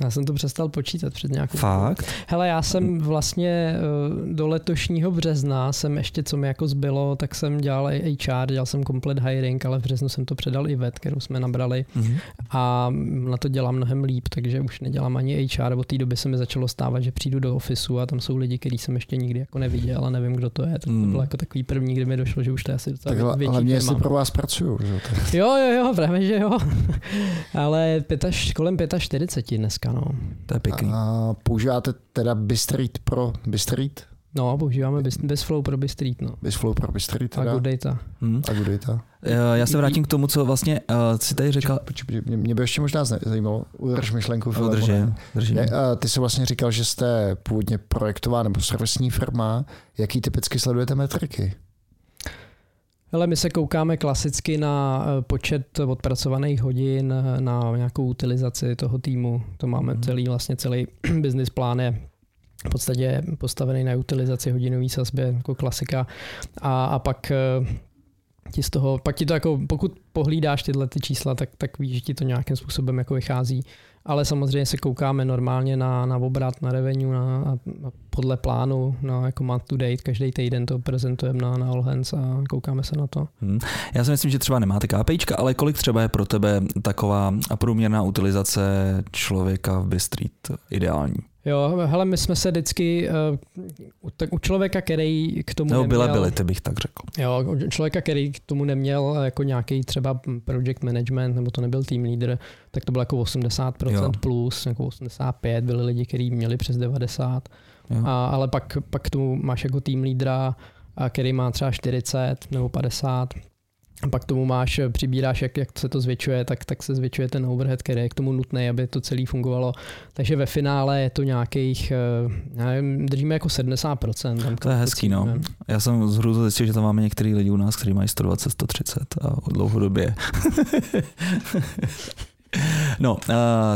Speaker 4: Já jsem to přestal počítat před nějakou
Speaker 2: Fakt?
Speaker 4: Hele, já jsem vlastně eh, do letošního března jsem ještě, co mi jako zbylo, tak jsem dělal HR, dělal jsem komplet hiring, ale v březnu jsem to předal i vet, kterou jsme nabrali mm-hmm. a na to dělám mnohem líp, takže už nedělám ani HR, od té doby se mi začalo stávat, že přijdu do ofisu a tam jsou lidi, který jsem ještě nikdy jako neviděl a nevím, kdo to je. Tak to mm. bylo jako takový první, kdy mi došlo, že už to je asi
Speaker 1: tak větší hlavně jestli pro vás pracuju. Že?
Speaker 4: jo, jo, jo, právě, že jo. ale pětaš, kolem 45 dneska, no.
Speaker 2: To je pěkný.
Speaker 1: A používáte teda Bistreet pro Bistreet?
Speaker 4: No, používáme Bizflow pro Bistreet. No.
Speaker 1: Bizflow pro Bistreet teda.
Speaker 4: A Good Data.
Speaker 1: Hmm. A Good Data.
Speaker 2: Já se vrátím k tomu, co vlastně uh, si tady říkal.
Speaker 1: Počkej, mě, mě by ještě možná zajímalo, udrž myšlenku.
Speaker 2: Udržím, držím.
Speaker 1: uh, ty jsi vlastně říkal, že jste původně projektová nebo servisní firma. Jaký typicky sledujete metriky?
Speaker 4: Ale my se koukáme klasicky na eh, počet odpracovaných hodin, eh, na nějakou utilizaci toho týmu. To máme mhm. celý, vlastně celý business plán je v podstatě postavený na utilizaci hodinové sazby, jako klasika. A, a pak eh, ti z toho, pak ti to jako, pokud pohlídáš tyhle ty čísla, tak, tak víš, že ti to nějakým způsobem jako vychází ale samozřejmě se koukáme normálně na, na obrat, na revenue, na, na, podle plánu, na jako month to date, každý týden to prezentujeme na, na All Hands a koukáme se na to.
Speaker 2: Hmm. Já si myslím, že třeba nemáte KPIčka, ale kolik třeba je pro tebe taková průměrná utilizace člověka v Bistreet ideální?
Speaker 4: Jo, hele, my jsme se vždycky, uh, tak u člověka, který k tomu
Speaker 2: Nebo
Speaker 4: neměl...
Speaker 2: byly, ty bych tak řekl.
Speaker 4: Jo, u člověka, který k tomu neměl jako nějaký třeba project management, nebo to nebyl team leader, tak to bylo jako 80% jo. plus, jako 85, byli lidi, kteří měli přes 90. A, ale pak, pak tu máš jako team leadera, který má třeba 40 nebo 50 a pak tomu máš, přibíráš, jak, jak se to zvětšuje, tak, tak se zvětšuje ten overhead, který je k tomu nutný, aby to celé fungovalo. Takže ve finále je to nějakých, eh, nevím, držíme jako 70%. Tam
Speaker 2: to je hezký, no. Já jsem z zjistil, že tam máme některý lidi u nás, kteří mají 120, 130 a dlouhodobě. No, uh,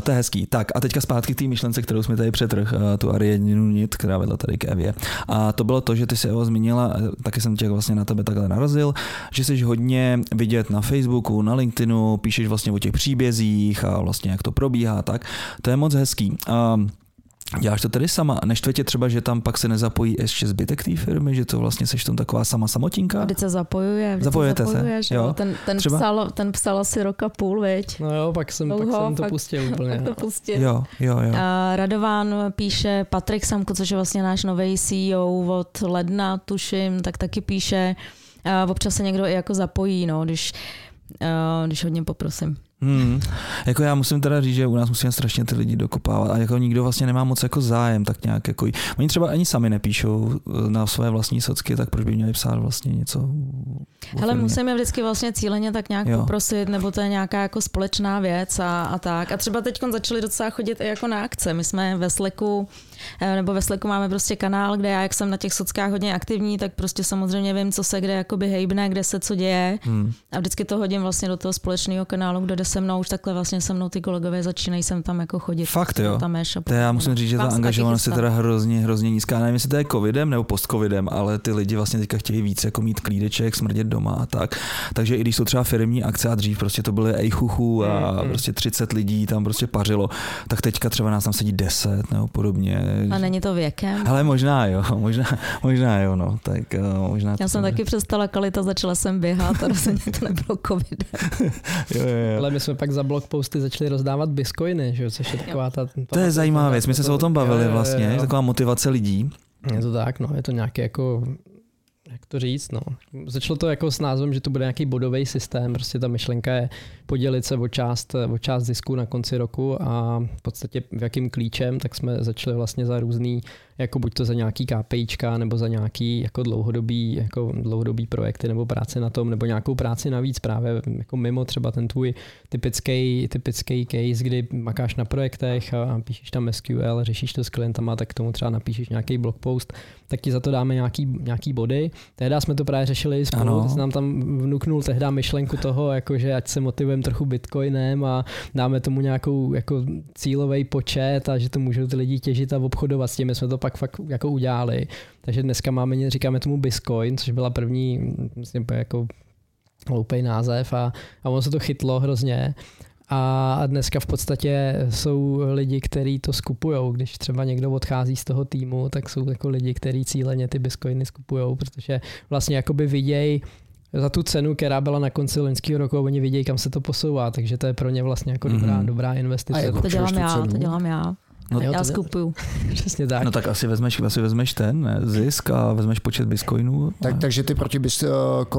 Speaker 2: to je hezký. Tak a teďka zpátky k té myšlence, kterou jsme tady přetrh, uh, tu Ariadinu nit, která vedla tady k Evě. A to bylo to, že ty se Evo zmínila, taky jsem tě vlastně na tebe takhle narazil, že jsi hodně vidět na Facebooku, na LinkedInu, píšeš vlastně o těch příbězích a vlastně jak to probíhá, tak. To je moc hezký. Uh, Děláš to tedy sama? Neštve tě třeba, že tam pak se nezapojí ještě zbytek té firmy, že to vlastně seš tam taková sama samotinka?
Speaker 3: Vždyť se zapojuje. Vždyť
Speaker 2: Zapojujete
Speaker 3: se? Zapojuje,
Speaker 2: se? Jo?
Speaker 3: Ten, ten, třeba? psal, ten psal asi roka půl, viď?
Speaker 4: No jo, pak jsem, Dlouho, pak jsem to pak, pustil úplně.
Speaker 3: Pak to pustil.
Speaker 2: Jo, jo, jo.
Speaker 3: A Radován píše, Patrik Samko, což je vlastně náš nový CEO od ledna, tuším, tak taky píše. A občas se někdo i jako zapojí, no, když, když hodně poprosím.
Speaker 2: Hmm. Jako já musím teda říct, že u nás musíme strašně ty lidi dokopávat a jako nikdo vlastně nemá moc jako zájem, tak nějak jako, oni třeba ani sami nepíšou eh, na své vlastní socky, tak proč by měli psát vlastně něco?
Speaker 3: Hele, musíme vždycky vlastně cíleně tak nějak jo. poprosit, nebo to je nějaká jako společná věc a, a tak. A třeba teď začali docela chodit i jako na akce. My jsme ve Sleku Eh, nebo ve Slacku máme prostě kanál, kde já, jak jsem na těch sockách hodně aktivní, tak prostě samozřejmě vím, co se kde jakoby hejbne, kde se co děje. Hmm. A vždycky to hodím vlastně do toho společného kanálu, kde jde se mnou, už takhle vlastně se mnou ty kolegové začínají sem tam jako chodit.
Speaker 2: Fakt jo.
Speaker 3: Tam
Speaker 2: ješ to já musím říct, že ta angažovanost je teda hrozně, hrozně nízká. Nevím, jestli to je covidem nebo post-covidem, ale ty lidi vlastně teďka chtějí víc jako mít klídeček, smrdět doma a tak. Takže i když jsou třeba firmní akce a dřív prostě to byly ejchuchu a hmm. prostě 30 lidí tam prostě pařilo, tak teďka třeba nás tam sedí 10 nebo podobně.
Speaker 3: A není to věkem?
Speaker 2: Ale možná jo, možná, možná jo, no. Tak, uh, možná
Speaker 3: Já jsem taky přestala kalita, začala jsem běhat a rozhodně to nebylo covid.
Speaker 4: jo, jo, jo. Ale my jsme pak za blog posty začali rozdávat bitcoiny, že jo, což je taková ta...
Speaker 2: To je zajímavá věc, my jsme se o tom bavili vlastně, taková motivace lidí.
Speaker 4: Je to tak, no, je to nějaký jako jak to říct, no. Začalo to jako s názvem, že to bude nějaký bodový systém, prostě ta myšlenka je podělit se o část, o část zisku na konci roku a v podstatě v jakým klíčem, tak jsme začali vlastně za různý jako buď to za nějaký KPIčka nebo za nějaký jako dlouhodobý, jako dlouhodobý projekty nebo práce na tom, nebo nějakou práci navíc právě jako mimo třeba ten tvůj typický, typický case, kdy makáš na projektech a píšeš tam SQL, řešíš to s klientama, tak k tomu třeba napíšeš nějaký blog post, tak ti za to dáme nějaký, nějaký body. Tehdy jsme to právě řešili spolu, ano. nám tam vnuknul tehdy myšlenku toho, jako že ať se motivujeme trochu bitcoinem a dáme tomu nějakou jako cílový počet a že to můžou ty lidi těžit a obchodovat s tím. My jsme to pak fakt jako udělali. Takže dneska máme, říkáme tomu Bitcoin, což byla první myslím, jako hloupý název a, a ono se to chytlo hrozně. A dneska v podstatě jsou lidi, kteří to skupují. Když třeba někdo odchází z toho týmu, tak jsou jako lidi, kteří cíleně ty bitcoiny skupují, protože vlastně jakoby vidějí za tu cenu, která byla na konci loňského roku, oni vidějí, kam se to posouvá, takže to je pro ně vlastně jako dobrá, mm-hmm. dobrá investice. A
Speaker 3: jako to dělám já, to dělám já. No, já skupuju.
Speaker 4: Přesně tak.
Speaker 2: No tak asi vezmeš, asi vezmeš ten ne, zisk a vezmeš počet bitcoinů.
Speaker 1: Tak, a... takže ty proti bis, eh,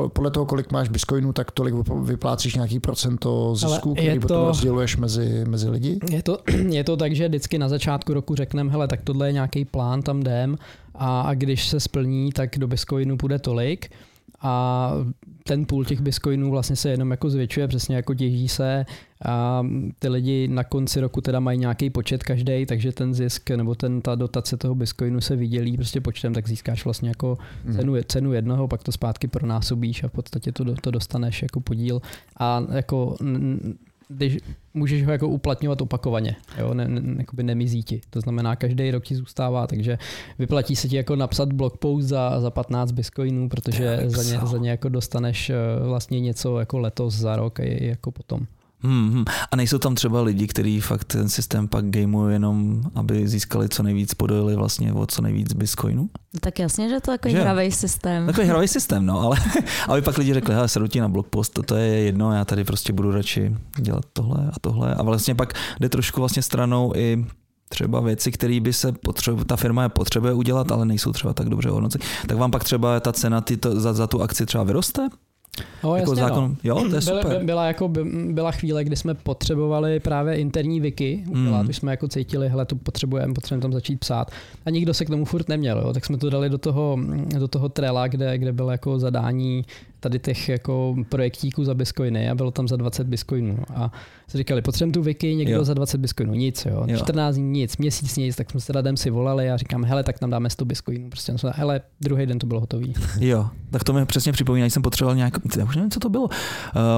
Speaker 1: podle toho, kolik máš bitcoinů, tak tolik vyplácíš nějaký procento zisku, který to, potom rozděluješ mezi, mezi lidi?
Speaker 4: Je to, je to tak, že vždycky na začátku roku řekneme, hele, tak tohle je nějaký plán, tam jdem a, a když se splní, tak do bitcoinu půjde tolik a ten půl těch bitcoinů vlastně se jenom jako zvětšuje, přesně jako těží se a ty lidi na konci roku teda mají nějaký počet každý, takže ten zisk nebo ten, ta dotace toho bitcoinu se vydělí prostě počtem, tak získáš vlastně jako mhm. cenu, cenu jednoho, pak to zpátky pronásobíš a v podstatě to, to dostaneš jako podíl a jako když můžeš ho jako uplatňovat opakovaně, jo? Ne, ne, jakoby nemizí ti. To znamená, každý rok ti zůstává, takže vyplatí se ti jako napsat blog post za, za 15 bitcoinů, protože za ně, za ně jako dostaneš eh, vlastně něco jako letos za rok i jako potom.
Speaker 2: Hmm, hmm. A nejsou tam třeba lidi, kteří fakt ten systém pak gameují jenom, aby získali co nejvíc, podojili vlastně o co nejvíc bitcoinu?
Speaker 3: No tak jasně, že to je takový že? hravý systém.
Speaker 2: Takový hravý systém, no, ale aby pak lidi řekli, hele, sedu ti na blogpost, to, to je jedno, já tady prostě budu radši dělat tohle a tohle. A vlastně pak jde trošku vlastně stranou i třeba věci, které by se potřebuje, ta firma je potřebuje udělat, ale nejsou třeba tak dobře hodnoceny, tak vám pak třeba ta cena ty to, za, za tu akci třeba vyroste?
Speaker 4: No, jako jasně, zákon, no. jo, to je super. Byla, byla, jako, byla chvíle, kdy jsme potřebovali právě interní wiki, mm. když jsme jako cítili, hele, to potřebujeme, potřebujeme tam začít psát. A nikdo se k tomu furt neměl, jo, tak jsme to dali do toho, do toho Trela, kde, kde bylo jako zadání tady těch jako projektíků za bitcoiny a bylo tam za 20 bitcoinů. A si říkali, potřebujeme tu wiki, někdo jo. za 20 bitcoinů, nic, jo. jo. 14 dní nic, měsíc nic, tak jsme se radem si volali a říkám, hele, tak tam dáme 100 bitcoinů. Prostě jsme, hele, druhý den to bylo hotový.
Speaker 2: Jo, tak to mi přesně připomíná, jsem potřeboval nějak, já už nevím, co to bylo. Uh,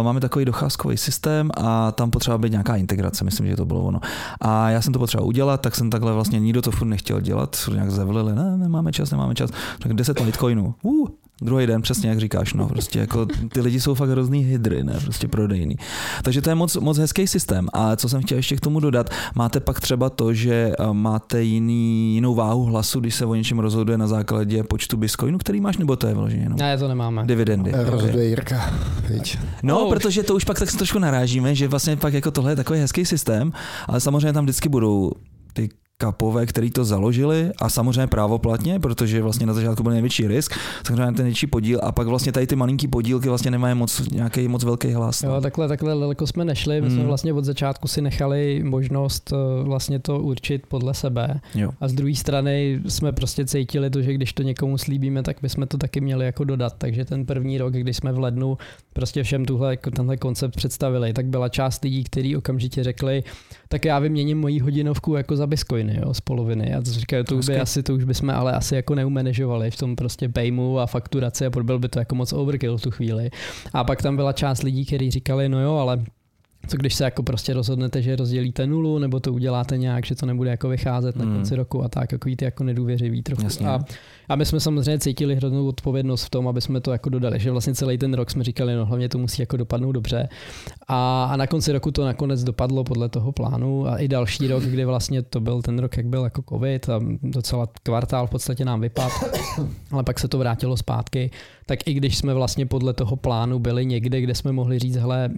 Speaker 2: máme takový docházkový systém a tam potřeba být nějaká integrace, myslím, že to bylo ono. A já jsem to potřeboval udělat, tak jsem takhle vlastně nikdo to furt nechtěl dělat, nějak zavlili, ne, nemáme čas, nemáme čas. Tak 10 bitcoinů. Uh, Druhý den, přesně jak říkáš, no, prostě jako ty lidi jsou fakt hrozný hydry, ne, prostě prodejný. Takže to je moc, moc hezký systém. A co jsem chtěl ještě k tomu dodat, máte pak třeba to, že eh, máte jiný, jinou váhu hlasu, když se o něčem rozhoduje na základě počtu bitcoinů, který máš, nebo to je vloženě jenom?
Speaker 4: Ne, to nemáme.
Speaker 2: Dividendy.
Speaker 1: No, rozhoduje Jirka. Víč.
Speaker 2: No, oh. protože to už pak tak trošku narážíme, že vlastně pak jako tohle je takový hezký systém, ale samozřejmě tam vždycky budou ty kapové, který to založili a samozřejmě právoplatně, protože vlastně na začátku byl největší risk, samozřejmě ten největší podíl a pak vlastně tady ty malinký podílky vlastně nemají moc nějaký moc velký hlas.
Speaker 4: No. Jo, takhle, takhle daleko jsme nešli, my hmm. jsme vlastně od začátku si nechali možnost eh, vlastně to určit podle sebe jo. a z druhé strany jsme prostě cítili to, že když to někomu slíbíme, tak bychom to taky měli jako dodat, takže ten první rok, když jsme v lednu prostě všem tuhle, tenhle koncept představili, tak byla část lidí, kteří okamžitě řekli, tak já vyměním moji hodinovku jako za bitcoiny, jo, z poloviny. A to říkají, to už by asi, to už bychom ale asi jako neumanežovali v tom prostě paymu a fakturaci a byl by to jako moc overkill v tu chvíli. A pak tam byla část lidí, kteří říkali, no jo, ale co když se jako prostě rozhodnete, že rozdělíte nulu, nebo to uděláte nějak, že to nebude jako vycházet hmm. na konci roku a tak, jako ty jako nedůvěřivý trochu. Jasně. A, a my jsme samozřejmě cítili hroznou odpovědnost v tom, aby jsme to jako dodali, že vlastně celý ten rok jsme říkali, no hlavně to musí jako dopadnout dobře. A, a na konci roku to nakonec dopadlo podle toho plánu a i další rok, kdy vlastně to byl ten rok, jak byl jako covid a docela kvartál v podstatě nám vypadl, ale pak se to vrátilo zpátky, tak i když jsme vlastně podle toho plánu byli někde, kde jsme mohli říct, hele,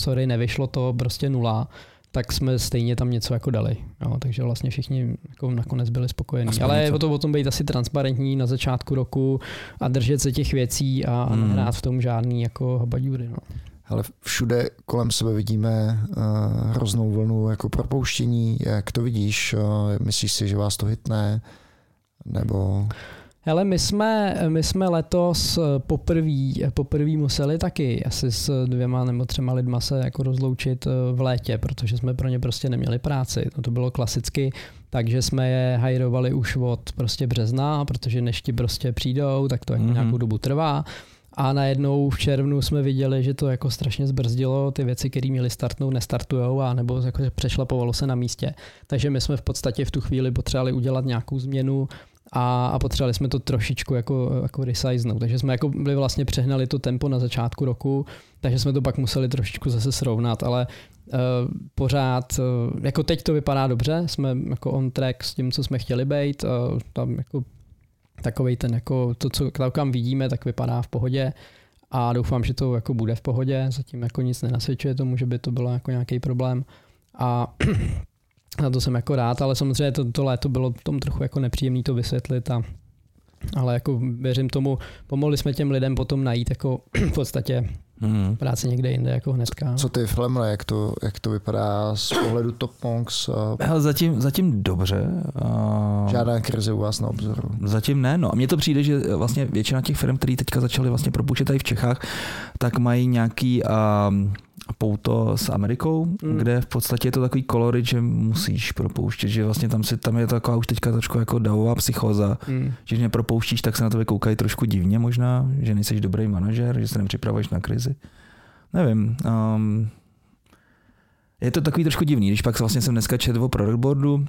Speaker 4: sorry, nevyšlo to, prostě nula, tak jsme stejně tam něco jako dali. Jo, takže vlastně všichni jako nakonec byli spokojení.
Speaker 2: Aspoň
Speaker 4: Ale
Speaker 2: něco.
Speaker 4: je to o tom být asi transparentní na začátku roku a držet se těch věcí a, a
Speaker 2: Hmm.
Speaker 4: nehrát v tom žádný jako habaďury. No.
Speaker 1: Ale všude kolem sebe vidíme uh, hroznou vlnu jako propouštění. Jak to vidíš? Uh, myslíš si, že vás to hitne? Nebo
Speaker 4: Hele, my jsme, my jsme letos poprvé poprvý museli taky asi s dvěma nebo třema lidma se jako rozloučit eh, v létě, protože jsme pro ně prostě neměli práci. No to bylo klasicky, takže jsme je hajrovali už od prostě března, protože než ti prostě přijdou, tak to mm-hmm. nějakou dobu trvá. A najednou v červnu jsme viděli, že to jako strašně zbrzdilo, ty věci, které měly startnout, nestartujou, a nebo jako přešlapovalo se na místě. Takže my jsme v podstatě v tu chvíli potřebovali udělat nějakou změnu a, a potřebovali jsme to trošičku jako, jako resizenout. Takže jsme jako byli vlastně přehnali to tempo na začátku roku, takže jsme to pak museli trošičku zase srovnat, ale uh, pořád, uh, jako teď to vypadá dobře, jsme jako on track s tím, co jsme chtěli být, uh, tam jako takovej ten jako to, co kam vidíme, tak vypadá v pohodě a doufám, že to jako bude v pohodě, zatím jako nic nenasvědčuje tomu, že by to bylo jako nějaký problém a na to jsem jako rád, ale samozřejmě to, to léto bylo v tom trochu jako nepříjemný to vysvětlit a ale jako věřím tomu, pomohli jsme těm lidem potom najít jako v podstatě
Speaker 2: Hmm.
Speaker 4: práci někde jinde jako hnedka.
Speaker 1: co ty, Flemle, jak to, jak to vypadá z pohledu Top Monks? Uh,
Speaker 2: Hele, zatím, zatím dobře. A...
Speaker 1: žádná krize u vás na obzoru.
Speaker 2: Zatím ne, no a mně to přijde, že vlastně většina těch firm, které teďka začaly vlastně propouštět tady v Čechách, tak mají nějaký um, pouto s Amerikou,
Speaker 4: Mm.
Speaker 2: kde v podstatě je to takový kolorit, že musíš propouštět, že vlastně tam, si, tam je to taková už teďka trošku jako davová psychoza,
Speaker 4: Mm.
Speaker 2: že když mě propouštíš, tak se na tebe koukají trošku divně možná, že nejsi dobrý manažer, že se nepřipravuješ na krizi. Nevím. Um, je to takový trošku divný, když pak vlastně jsem dneska četl o product boardu,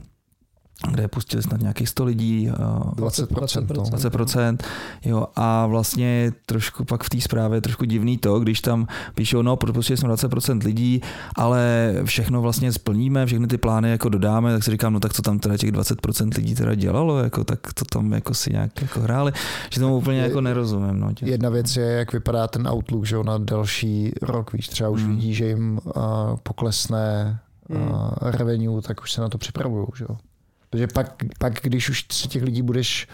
Speaker 2: kde pustili snad nějakých 100 lidí, uh,
Speaker 1: 20%. no.
Speaker 2: 20%, jo, a vlastně trošku pak v té zprávě je trošku divný to, když tam píšou, no, propustili jsme 20% lidí, ale všechno vlastně splníme, všechny ty plány jako dodáme, tak si říkám, no tak co tam teda těch 20% lidí teda dělalo, jako, tak to tam jako si nějak jako hráli, že tomu úplně
Speaker 1: Je-
Speaker 2: jako nerozumím, no. Tě.
Speaker 1: Jedna věc je, jak vypadá ten outlook že jo, na další rok. Víš, třeba už
Speaker 2: Hmm.
Speaker 1: vidí, že jim uh, poklesne uh,
Speaker 4: Hmm.
Speaker 1: revenue, tak už se na to připravují. Že jo. Protože pak, pak, když už si těch lidí budeš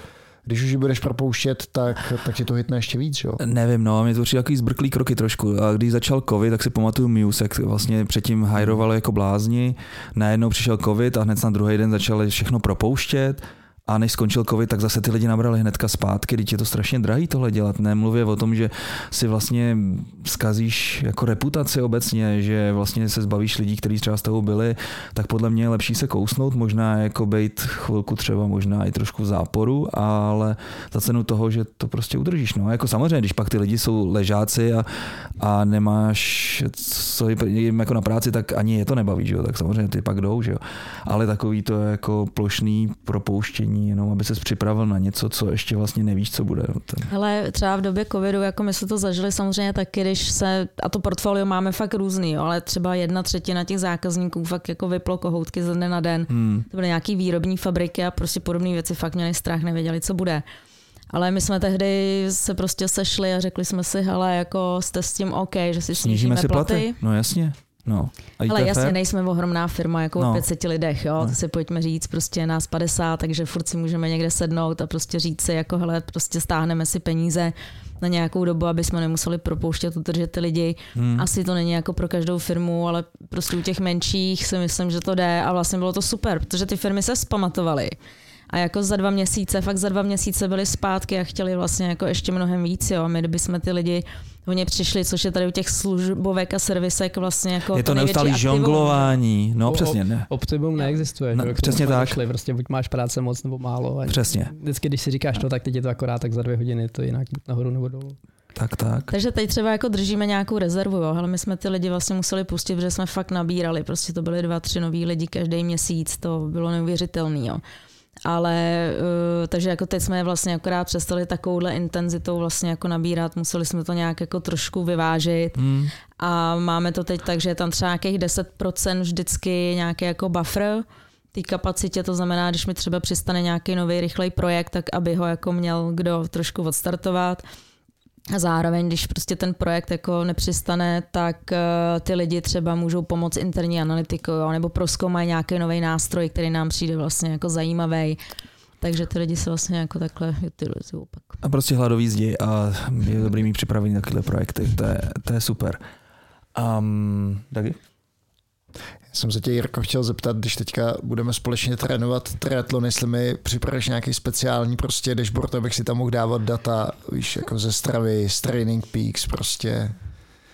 Speaker 1: když už ji budeš propouštět, tak, tak ti to hitne ještě víc, jo?
Speaker 2: Nevím, no, mě to přijde takový zbrklý kroky trošku. A když začal covid, tak si pamatuju Muse, jak vlastně předtím hajrovali jako blázni, najednou přišel covid a hned na druhý den začali všechno propouštět. A než skončil covid, tak zase ty lidi nabrali hnedka zpátky, teď je to strašně drahý tohle dělat. Nemluvě o tom, že si vlastně zkazíš jako reputaci obecně, že vlastně se zbavíš lidí, kteří třeba s tebou byli, tak podle mě je lepší se kousnout, možná jako být chvilku třeba možná i trošku záporu, ale za cenu toho, že to prostě udržíš. No. Jako samozřejmě, když pak ty lidi jsou ležáci a, a nemáš co jim jako na práci, tak ani je to nebaví, že jo? tak samozřejmě ty pak jdou, že jo. Ale takový to jako plošný propouštění, jenom aby se připravil na něco, co ještě vlastně nevíš, co bude.
Speaker 3: Ale třeba v době covidu, jako my jsme to zažili samozřejmě taky, když se, a to portfolio máme fakt různý, jo, ale třeba jedna třetina těch zákazníků fakt jako vyplo kohoutky ze dne na den.
Speaker 2: Hmm.
Speaker 3: To byly nějaký výrobní fabriky a prostě podobné věci fakt měli strach, nevěděli, co bude. Ale my jsme tehdy se prostě sešli a řekli jsme si, hele, jako jste s tím OK, že si snížíme,
Speaker 2: Snížíme si
Speaker 3: platy.
Speaker 2: platy? No jasně. No.
Speaker 3: Ale jasně, nejsme ohromná firma, jako
Speaker 2: No.
Speaker 3: o 500 lidech, jo,
Speaker 2: No.
Speaker 3: to si pojďme říct, prostě nás 50, takže furt si můžeme někde sednout a prostě říct si, jako hele, prostě stáhneme si peníze na nějakou dobu, aby jsme nemuseli propouštět, udržet ty lidi.
Speaker 2: Hmm.
Speaker 3: Asi to není jako pro každou firmu, ale prostě u těch menších si myslím, že to jde a vlastně bylo to super, protože ty firmy se zpamatovaly. A jako za dva měsíce, fakt za dva měsíce byli zpátky a chtěli vlastně jako ještě mnohem víc, jo. A my, kdyby jsme ty lidi o ně přišli, což je tady u těch službovek a servisek vlastně jako
Speaker 2: Je to neustálý žonglování. No
Speaker 4: O-
Speaker 2: přesně, ne.
Speaker 4: Optimum neexistuje.
Speaker 2: No, přesně tak.
Speaker 4: Došli, prostě buď máš práce moc nebo málo. A
Speaker 2: Přesně.
Speaker 4: Vždycky, když si říkáš to, tak teď je to akorát tak za dvě hodiny, to jinak buď nahoru nebo dolů.
Speaker 2: Tak, tak.
Speaker 3: Takže teď třeba jako držíme nějakou rezervu, jo, ale my jsme ty lidi vlastně museli pustit, protože jsme fakt nabírali, prostě to byly dva, tři noví lidi každý měsíc, to bylo neuvěřitelný, jo. Ale uh, takže jako teď jsme je vlastně akorát přestali takovouhle intenzitou vlastně jako nabírat, museli jsme to nějak jako trošku vyvážit
Speaker 2: Hmm.
Speaker 3: a máme to teď tak, že je tam třeba nějakých 10% vždycky nějaký jako buffer té kapacitě, to znamená, když mi třeba přistane nějaký nový rychlej projekt, tak aby ho jako měl kdo trošku odstartovat. A zároveň, když prostě ten projekt jako nepřistane, tak uh, ty lidi třeba můžou pomoct interní analytikou nebo proskoumají nějaký nový nástroj, který nám přijde vlastně jako zajímavý. Takže ty lidi se vlastně jako takhle utilizují pak.
Speaker 2: A prostě hladový zdi a je dobrý mít připravený takovéhle projekty. To je, to je super. Um, Dagi?
Speaker 1: Jsem se tě, Jirko, chtěl zeptat, když teďka budeme společně trénovat triatlon, jestli mi připravíš nějaký speciální prostě dashboard, abych si tam mohl dávat data, víš, jako ze stravy, z Training Peaks prostě.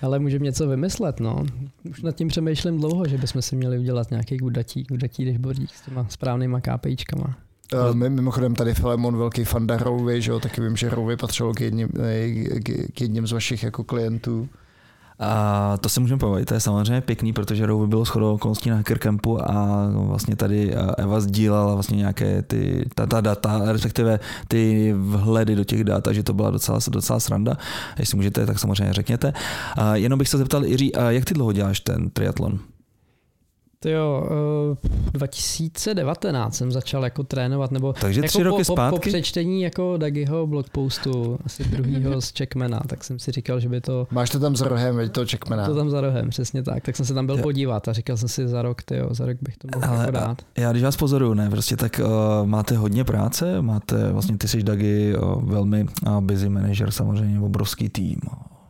Speaker 4: Ale můžeme něco vymyslet, no. Už nad tím přemýšlím dlouho, že bychom si měli udělat nějaký gudatí, gudatí dashboardík s těma správnýma KPIčkama.
Speaker 1: My, mimochodem tady Filemon velký fanda Rouvy, že jo, taky vím, že Rouvy patřilo k jedním, k, k jedním z vašich jako klientů.
Speaker 2: A to se můžeme pobavit, to je samozřejmě pěkný, protože Rouvy bylo shodou okolností na Hackercampu a vlastně tady Eva sdílela vlastně nějaké ty, ta, ta data, respektive ty vhledy do těch dat, takže to byla docela, docela sranda. Jestli můžete, tak samozřejmě řekněte. A jenom bych se zeptal, Jiří, jak ty dlouho děláš ten triatlon?
Speaker 4: To jo, 2019 jsem začal jako trénovat, nebo
Speaker 2: Takže
Speaker 4: jako
Speaker 2: tři roky
Speaker 4: po,
Speaker 2: zpátky?
Speaker 4: Po, po přečtení jako Dagiho blogpostu, asi druhýho z Checkmana, tak jsem si říkal, že by to...
Speaker 1: Máš to tam za rohem, veď to Checkmana.
Speaker 4: To tam za rohem, přesně tak. Tak jsem se tam byl jo. podívat a říkal jsem si za rok, tyjo, za rok bych to mohl
Speaker 2: Ale
Speaker 4: jako dát.
Speaker 2: Já když vás pozoruju, ne, prostě tak uh, máte hodně práce, máte, vlastně ty jsi Dagi uh, velmi uh, busy manager samozřejmě, obrovský tým,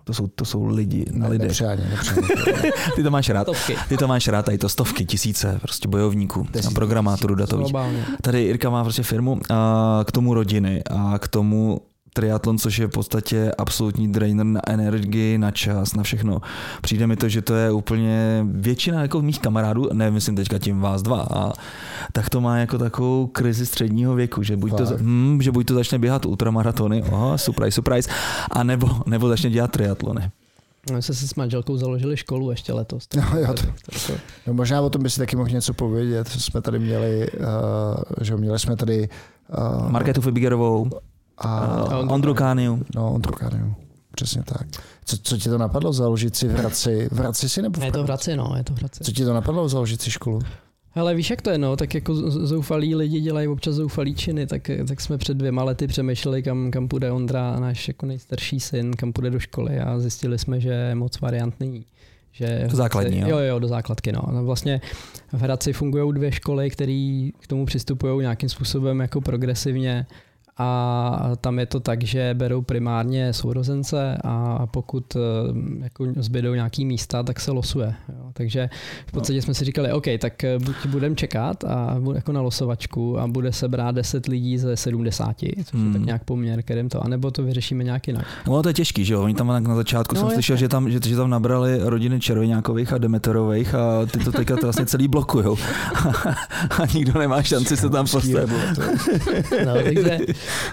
Speaker 2: to jsou, to jsou lidi na lidech.
Speaker 1: Nepřáně, nepřáně.
Speaker 2: Ty to máš rád.
Speaker 4: Stovky.
Speaker 2: Ty to máš rád, tady to stovky, tisíce prostě bojovníků, a programátorů datových. Tady Irka má prostě firmu a k tomu rodiny a k tomu triatlon, což je v podstatě absolutní drainer na energii, na čas, na všechno. Přijde mi to, že to je úplně většina jako mých kamarádů, nemyslím teďka tím vás dva, a tak to má jako takovou krizi středního věku, že buď, to, hm, že buď to začne běhat ultramaratony, aha, surprise, surprise, a nebo, nebo začne dělat triatlony.
Speaker 4: My jsme si s manželkou založili školu ještě letos.
Speaker 1: No, jo, to, no, možná o tom by si taky mohl něco povědět. Jsme tady měli, uh, že měli jsme tady
Speaker 2: uh, Marketu Fibigerovou, a, a Ondru Kániu.
Speaker 1: No, Ondru Kániu. Přesně tak. Co, co ti to napadlo založit si v Hradci? V Hradci si nebo v
Speaker 4: Je to v Hradci, no, je to v Hradci.
Speaker 1: Co ti to napadlo založit si školu?
Speaker 4: Ale víš, jak to je, no, tak jako zoufalí lidi dělají občas zoufalý činy, tak, tak jsme před dvěma lety přemýšleli, kam, kam půjde Ondra, náš jako nejstarší syn, kam půjde do školy a zjistili jsme, že moc variant není. Že
Speaker 2: do základní, jo?
Speaker 4: Jo, jo, do základky, no. no vlastně v Hradci fungují dvě školy, které k tomu přistupují nějakým způsobem jako progresivně a tam je to tak, že berou primárně sourozence a pokud eh, jako zbydou nějaký místa, tak se losuje. Jo. Takže v podstatě jsme si říkali, OK, tak eh, buď budeme čekat a jako na losovačku a bude se brát 10 lidí ze 70, což hmm. je tak hmm. nějak poměr, kterým to, anebo to vyřešíme nějak jinak.
Speaker 2: No to je těžký, že jo? Oni tam na začátku no, jsem slyšel, že tam, že, že tam nabrali rodiny Červenákových a Demeterových a ty to teďka to vlastně celý blokujou. a nikdo nemá šanci se tam postavit.
Speaker 4: no, takže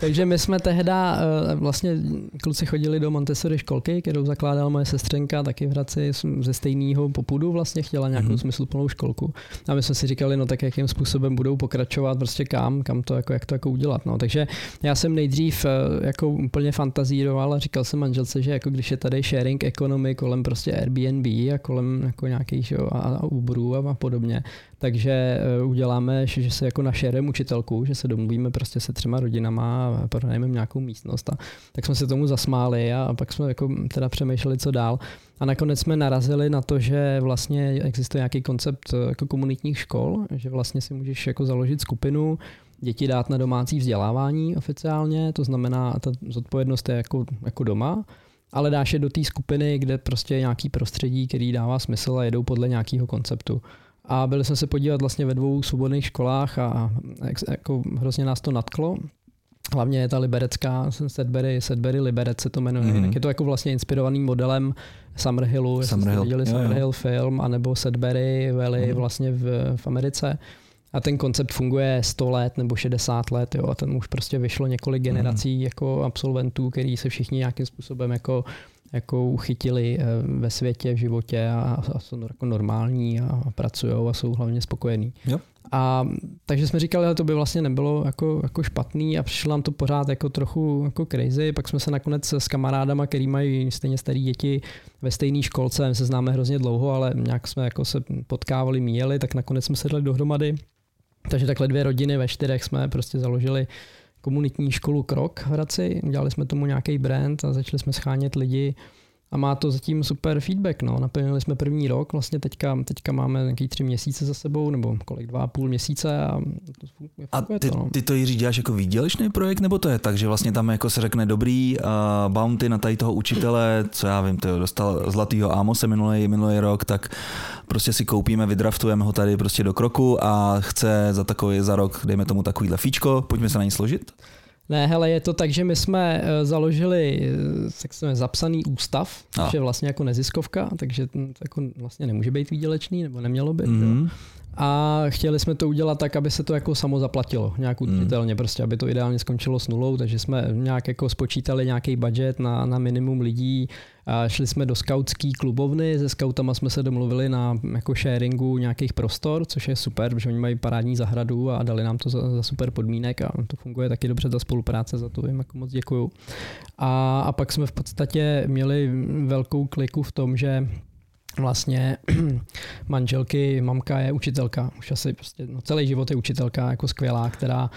Speaker 4: takže my jsme tehda, eh, vlastně kluci chodili do Montessori školky, kterou zakládala moje sestřenka, taky v Hradci ze stejného popudu vlastně chtěla nějakou mm-hmm. smysluplnou školku. A my jsme si říkali, no tak jakým způsobem budou pokračovat, prostě kam, kam to jako, jak to jako udělat. No. Takže já jsem nejdřív eh, jako úplně fantazíroval a říkal jsem manželce, že jako když je tady sharing economy kolem prostě Airbnb a kolem jako nějakých jo, a Uberů a, a podobně, takže eh, uděláme, že se jako našerem učitelku, že se domluvíme prostě se třema rodinama a pronajmeme nějakou místnost. A tak jsme se tomu zasmáli a, a pak jsme jako teda přemýšleli, co dál. A nakonec jsme narazili na to, že vlastně existuje nějaký koncept eh, jako komunitních škol, že vlastně si můžeš jako založit skupinu, děti dát na domácí vzdělávání oficiálně, to znamená, ta zodpovědnost je jako, jako doma, ale dáš je do té skupiny, kde prostě je nějaký prostředí, který dává smysl a jedou podle nějakého konceptu. A byli jsme se podívat vlastně ve dvou svobodných školách a jako hrozně nás to natklo. Hlavně je ta liberecká Sedbury, Sedbury Liberec se to jmenuje. Mm. je to jako vlastně inspirovaný modelem Summerhillu, jestli Summerhill. jste viděli Summerhill jo. film, anebo Sedbury Valley mm. vlastně v, v Americe. A ten koncept funguje 100 let nebo 60 let, jo, a ten už prostě vyšlo několik generací mm. jako absolventů, který se všichni nějakým způsobem jako jako uchytili eh, ve světě, v životě a, a jsou jako normální a, a pracují a jsou hlavně spokojení. Jo. A takže jsme říkali, že to by vlastně nebylo jako, jako špatný a přišlo nám to pořád jako trochu jako crazy. Pak jsme se nakonec s kamarádama, který mají stejně staré děti ve stejné školce, my se známe hrozně dlouho, ale nějak jsme jako se potkávali, míjeli, tak nakonec jsme se dali dohromady. Takže takhle dvě rodiny ve čtyřech jsme prostě založili komunitní školu Krok v Hradci. Dělali jsme tomu nějaký brand a začali jsme schánět lidi a má to zatím super feedback. No. Naplnili jsme první rok, vlastně teďka, teďka máme nějaký tři měsíce za sebou, nebo kolik, dva a půl měsíce a to funguje
Speaker 2: A ty,
Speaker 4: to, no.
Speaker 2: ty to Jiří děláš jako výdělečný projekt, nebo to je tak, že vlastně tam jako se řekne dobrý uh, bounty na tady toho učitele, co já vím, to dostal zlatýho Amose minulý, minulý rok, tak prostě si koupíme, vydraftujeme ho tady prostě do kroku a chce za takový za rok, dejme tomu takovýhle fíčko, pojďme se na ní složit?
Speaker 4: Ne, hele, je to tak, že my jsme eh, založili tak jsme zapsaný ústav, což je vlastně jako neziskovka, takže to jako vlastně nemůže být výdělečný, nebo nemělo by. Mm. A chtěli jsme to udělat tak, aby se to jako samo zaplatilo, nějak hmm. udržitelně, mm. prostě, aby to ideálně skončilo s nulou, takže jsme nějak jako spočítali nějaký budget na, na minimum lidí, a šli jsme do skautský klubovny, se skautama jsme se domluvili na jako sharingu nějakých prostor, což je super, protože oni mají parádní zahradu a dali nám to za, za super podmínek a to funguje taky dobře ta spolupráce, za to jim jako moc děkuju. A, a pak jsme v podstatě měli velkou kliku v tom, že vlastně manželky, mamka je učitelka, už asi prostě no, celý život je učitelka jako skvělá, která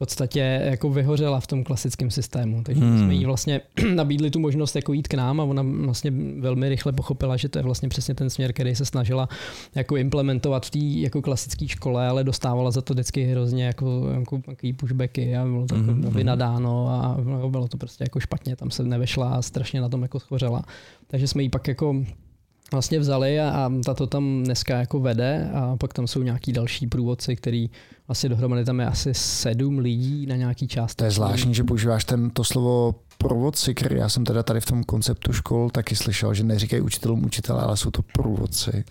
Speaker 4: podstatě jako vyhořela v tom klasickém systému. Takže hmm. jsme jí vlastně nabídli tu možnost jako jít k nám a ona vlastně velmi rychle pochopila, že to je vlastně přesně ten směr, který se snažila jako implementovat v té jako klasické škole, ale dostávala za to vždycky hrozně jako, jako pushbacky a bylo to jako hmm. vynadáno a bylo to prostě jako špatně, tam se nevešla a strašně na tom jako schořela. Takže jsme jí pak jako vlastně vzali a, a ta to tam dneska jako vede a pak tam jsou nějaký další průvodci, který vlastně dohromady tam je asi sedm lidí na nějaký část.
Speaker 1: To je zvláštní, že používáš ten, to slovo průvodci, který já jsem teda tady v tom konceptu škol taky slyšel, že neříkají učitelům učitelé, ale jsou to průvodci.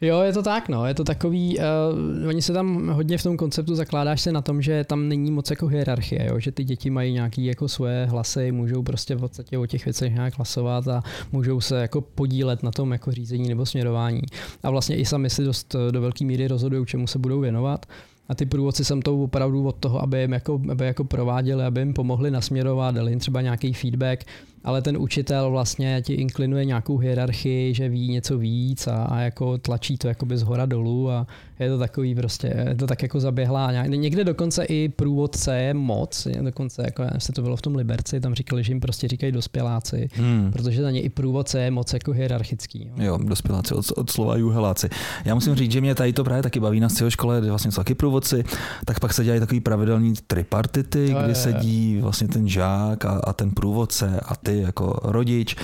Speaker 4: Jo, je to tak, no, je to takový, uh, oni se tam hodně v tom konceptu zakládáš se na tom, že tam není moc jako hierarchie, jo, že ty děti mají nějaký jako svoje hlasy, můžou prostě v podstatě o těch věcech nějak hlasovat a můžou se jako podílet na tom jako řízení nebo směrování. A vlastně i sami si dost eh, do velké míry rozhodují, čemu se budou věnovat. A ty průvodci jsem to opravdu od toho, aby jim jako, aby jako prováděli, aby jim pomohli nasměrovat, dali jim třeba nějaký feedback, ale ten učitel vlastně ti inklinuje nějakou hierarchii, že ví něco víc a, a jako tlačí to jakoby z hora dolů a je to takový prostě, je to tak jako zaběhlá. Někde dokonce i průvodce je moc, dokonce jako se to bylo v tom Liberci, tam říkali, že jim prostě říkají dospěláci, hmm. protože za ně i průvodce je moc jako hierarchický.
Speaker 2: Jo, jo dospěláci od, od slova juheláci. Já musím říct, že mě tady to právě taky baví na škole, kde vlastně jsou taky průvodci, tak pak se dělají takový pravidelný tripartity, kdy sedí vlastně ten žák a, a ten průvodce a ty jako rodič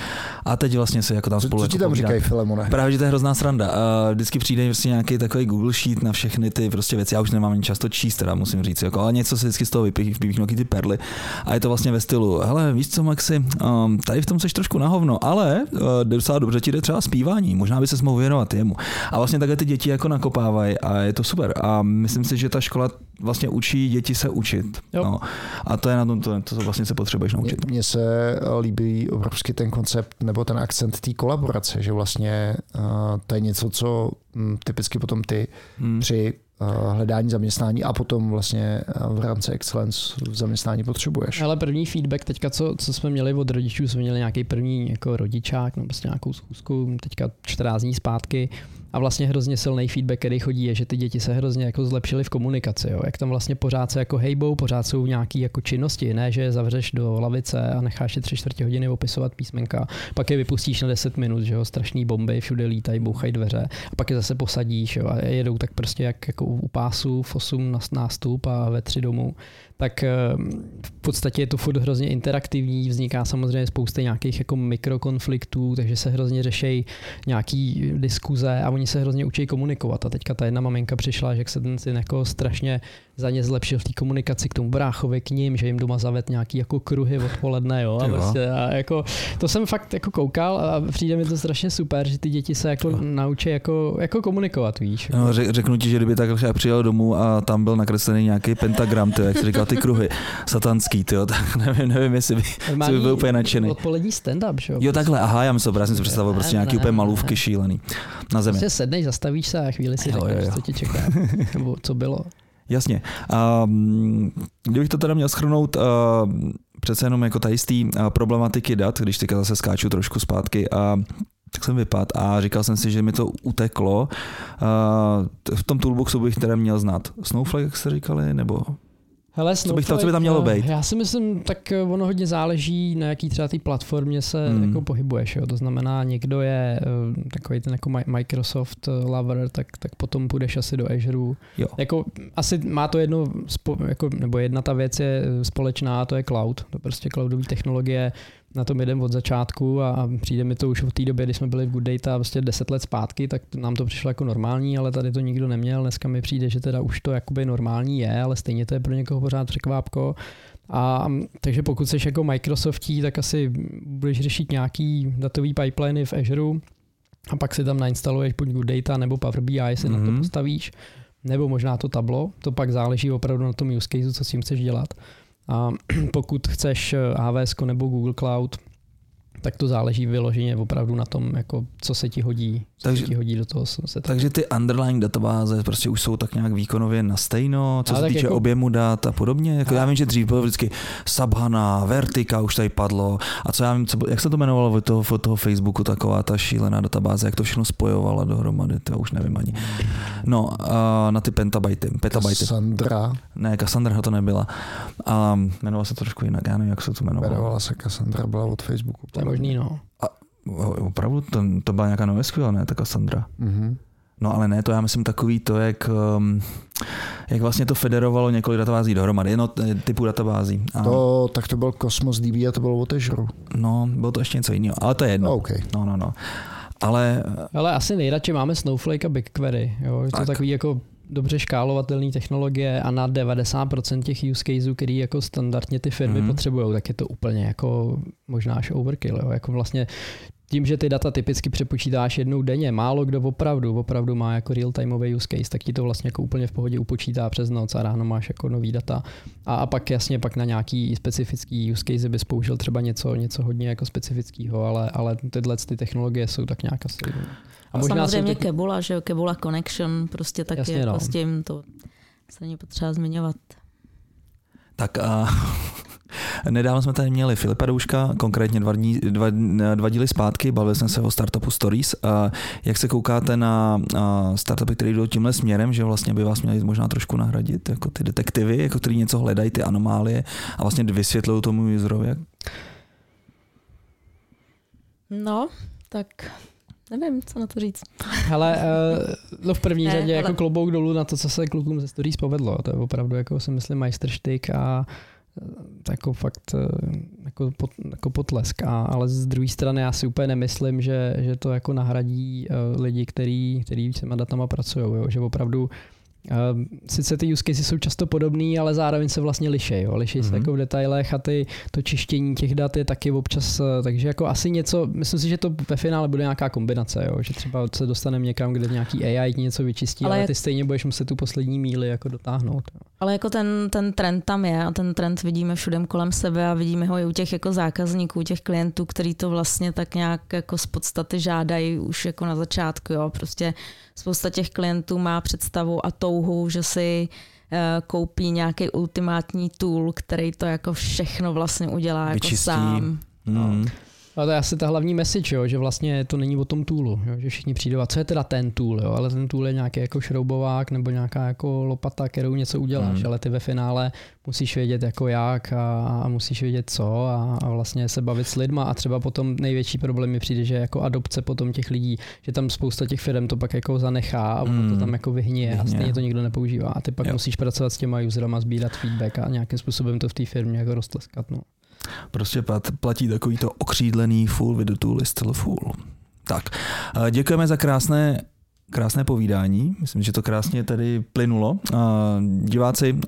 Speaker 2: a teď vlastně se jako tam spolu. Co,
Speaker 1: co ti jako tam říkají, Filemone?
Speaker 2: Právě, že to je hrozná sranda. Vždycky přijde vlastně nějaký takový Google sheet na všechny ty prostě věci. Já už nemám ani často číst, teda musím říct, jako, ale něco se vždycky z toho vypíchnu, ty perly. A je to vlastně ve stylu, hele, víš co, Maxi, um, tady v tom seš trošku na hovno, ale uh, docela dobře ti jde třeba zpívání, možná by se mohl věnovat jemu. A vlastně takhle ty děti jako nakopávají a je to super. A myslím si, že ta škola vlastně učí děti se učit. No. A to je na tom, to, to vlastně se potřebuješ naučit.
Speaker 1: Mně se líbí obrovský ten koncept nebo ten akcent té kolaborace, že vlastně uh, to je něco, co um, typicky potom ty hmm. při uh, hledání zaměstnání a potom vlastně v rámci Excellence v zaměstnání potřebuješ.
Speaker 4: Ale první feedback teďka, co, co jsme měli od rodičů, jsme měli nějaký první jako rodičák, no prostě nějakou schůzku, teďka 14 dní zpátky, a vlastně hrozně silný feedback, který chodí, je, že ty děti se hrozně jako zlepšily v komunikaci. Jo. Jak tam vlastně pořád se jako hejbou, pořád jsou nějaké jako činnosti, ne, že je zavřeš do lavice a necháš je tři čtvrtě hodiny opisovat písmenka, pak je vypustíš na 10 minut, že jo, strašný bomby, všude lítají, bouchají dveře, a pak je zase posadíš jo, a jedou tak prostě jak jako u pásu v 8 nástup a ve 3 domů tak eh, v podstatě je to furt hrozně interaktivní, vzniká samozřejmě spousta nějakých jako mikrokonfliktů, takže se hrozně řeší nějaký diskuze a oni se hrozně učí komunikovat. A teďka ta jedna maminka přišla, že se ten syn jako strašně za ně zlepšil v té komunikaci k tomu bráchovi, k ním, že jim doma zaved nějaký jako kruhy odpoledne, jo, a, prostě, a jako, to jsem fakt jako koukal a přijde mi to strašně super, že ty děti se jako naučí jako, jako komunikovat, víš.
Speaker 2: Jako. No, řeknu ti, že kdyby takhle přijel domů a tam byl nakreslený nějaký pentagram, ty, jak jsi říkal, ty kruhy satanský, ty, tak nevím, nevím, jestli by, by byl úplně nadšený.
Speaker 4: Odpolední stand-up, že jo?
Speaker 2: Jo, takhle, aha, já myslím, že si představil prostě nějaký úplně malůvky šílený na zemi.
Speaker 4: Prostě sedneš, zastavíš se a chvíli si řekneš, co tě čeká, nebo co bylo.
Speaker 2: Jasně. Um, kdybych to teda měl schrnout, uh, přece jenom jako z té uh, problematiky dat, když teďka zase skáču trošku zpátky a tak jsem vypad a říkal jsem si, že mi to uteklo. Uh, v tom toolboxu bych teda měl znát Snowflake, jak jste říkali, nebo
Speaker 4: Hele,
Speaker 2: Co bych to, co by tam mělo být?
Speaker 4: Já si myslím, tak eh, ono hodně záleží, na jaký třeba té platformě se
Speaker 2: hmm.
Speaker 4: jako pohybuješ. Jo. To znamená, někdo je uh, takový ten jako Mi- Microsoft eh, lover, tak, tak potom půjdeš asi do Azure.
Speaker 2: Jo.
Speaker 4: Jako, asi má to jedno, jako, nebo jedna ta věc je eh, společná, a to je cloud. To prostě cloudové technologie, na tom jedem od začátku a, a přijde mi to už od té doby, kdy jsme byli v Good Data prostě 10 let zpátky, tak nám to přišlo jako normální, ale tady to nikdo neměl. Dneska mi přijde, že teda už to jakoby normální je, ale stejně to je pro někoho pořád překvápko. A mm, takže pokud jsi jako Microsoftí, tak asi budeš řešit nějaký datový pipeliny v Azure a pak si tam nainstaluješ buď Good Data nebo Power BI, si mm-hmm. na to
Speaker 2: Mhm.
Speaker 4: postavíš, nebo možná to tablo, to pak záleží opravdu na tom use case, co s tím chceš dělat. A pokud chceš eh, AWS nebo Google Cloud, tak to záleží vyloženě opravdu na tom, jako co se ti hodí,
Speaker 2: Takže-
Speaker 4: se ti hodí do toho se
Speaker 2: Takže ty underlying databáze prostě už jsou tak nějak výkonově na stejno, co
Speaker 4: Ale
Speaker 2: se týče
Speaker 4: jako-
Speaker 2: objemu dat a podobně. Jako já vím, že dřív bylo vždycky Subhana, Vertica už tady padlo a co já vím, co, jak se to jmenovalo od toho, od toho Facebooku, taková ta šílená databáze, jak to všechno spojovala dohromady, to už nevím ani. No, a na ty pentabajty, petabajty.
Speaker 1: Cassandra,
Speaker 2: Ne, Cassandra to nebyla. A jmenovala se to trošku jinak, já nevím, jak se to jmenovalo.
Speaker 1: jmenovala se Cassandra, byla od Facebooku.
Speaker 4: To je možný, no.
Speaker 2: O- Opravdu, to, to byla nějaká NoSQL, ne, ta Cassandra.
Speaker 1: Mhm.
Speaker 2: No ale ne, to já myslím takový to, jak, um, jak vlastně to federovalo několik databází dohromady, no t- typu databází. A,
Speaker 1: To, tak to byl Cosmos DB a to bylo od Azure.
Speaker 2: No, bylo to ještě něco jiného, ale to je jedno.
Speaker 1: No, OK.
Speaker 2: No, no, no. Ale
Speaker 4: Ale asi nejradši máme Snowflake a BigQuery. Jo? Je to
Speaker 2: Tak.
Speaker 4: takový jako dobře škálovatelné technologie a na 90% těch use caseů, který jako standardně ty firmy mm-hmm. potřebují, tak je to úplně jako možná až overkill. Jo? Jako vlastně tím, že ty data typicky přepočítáš jednou denně, málo kdo opravdu, opravdu má jako real-timeový use case, tak ti to vlastně jako úplně v pohodě upočítá přes noc a ráno máš jako nový data. A, a pak jasně pak na nějaký specifický use case bys použil třeba něco, něco hodně jako specifického, ale, ale tyhle ty technologie jsou tak nějak asi
Speaker 3: A
Speaker 4: možná
Speaker 3: samozřejmě
Speaker 4: to-
Speaker 3: Kebula, že jo, Kebula Connection, prostě taky
Speaker 4: Jasně,
Speaker 3: jako
Speaker 4: no.
Speaker 3: s tím to se není potřeba zmiňovat.
Speaker 2: tak a nedávno jsme tady měli Filipa Douška, konkrétně dva, dní, dva, dva díly zpátky, bavili jsme se o startupu Stories. A jak se koukáte na startupy, které jdou tímhle směrem, že vlastně by vás měli možná trošku nahradit, jako ty detektivy, jako který něco hledají, ty anomálie a vlastně vysvětlují tomu userovi, jak
Speaker 3: No, tak nevím, co na to říct.
Speaker 4: Hele, uh, no v první
Speaker 3: Ne,
Speaker 4: řadě jako
Speaker 3: ale-
Speaker 4: klobouk dolů na to, co se klukům ze Stories povedlo. To je opravdu, jako si myslím, majstrštyk a eh, jako fakt eh, jako, pot, jako potlesk. A, ale z druhé strany já si úplně nemyslím, že, že to jako nahradí lidi, který, který s těma datama pracují. Jo? Že opravdu Uh, sice ty use cases jsou často podobný, ale zároveň se vlastně liší. Jo? Liší mm-hmm. se
Speaker 2: Mhm.
Speaker 4: jako v detailech a ty, to čištění těch dat je taky občas, eh, takže jako asi něco, myslím si, že to ve finále bude nějaká kombinace, jo? že třeba se dostaneme někam, kde nějaký AI něco vyčistí, ale,
Speaker 3: Ale jak-
Speaker 4: ty stejně budeš muset tu poslední míli jako dotáhnout. Jo?
Speaker 3: Ale jako ten, ten trend tam je a ten trend vidíme všude kolem sebe a vidíme ho i u těch jako zákazníků, těch klientů, který to vlastně tak nějak jako z podstaty žádají už jako na začátku. Jo. Prostě spousta těch klientů má představu a touhu, že si eh, koupí nějaký ultimátní tool, který to jako všechno vlastně udělá jako
Speaker 2: Vyčistí.
Speaker 3: sám.
Speaker 2: mm,
Speaker 4: Ale to je asi ta hlavní message, jo? že vlastně to není o tom toolu, jo? že všichni přijdou a co je teda ten tool, jo? ale ten tool je nějaký jako šroubovák nebo nějaká jako lopata, kterou něco uděláš,
Speaker 2: Hmm.
Speaker 4: ale ty ve finále musíš vědět jako jak a, a musíš vědět co a, a vlastně se bavit s lidma a třeba potom největší problém mi přijde, že jako adopce potom těch lidí, že tam spousta těch firm to pak jako zanechá a ono
Speaker 2: Hmm.
Speaker 4: to tam jako vyhníje a stejně to nikdo nepoužívá a ty pak
Speaker 2: Jo.
Speaker 4: musíš pracovat s těma userama, sbírat feedback a nějakým způsobem to v té firmě jako roztleskat. No.
Speaker 2: Prostě plat, platí takový to okřídlený full with the tool is still full. Tak, děkujeme za krásné krásné povídání. Myslím, že to krásně tady plynulo. Diváci,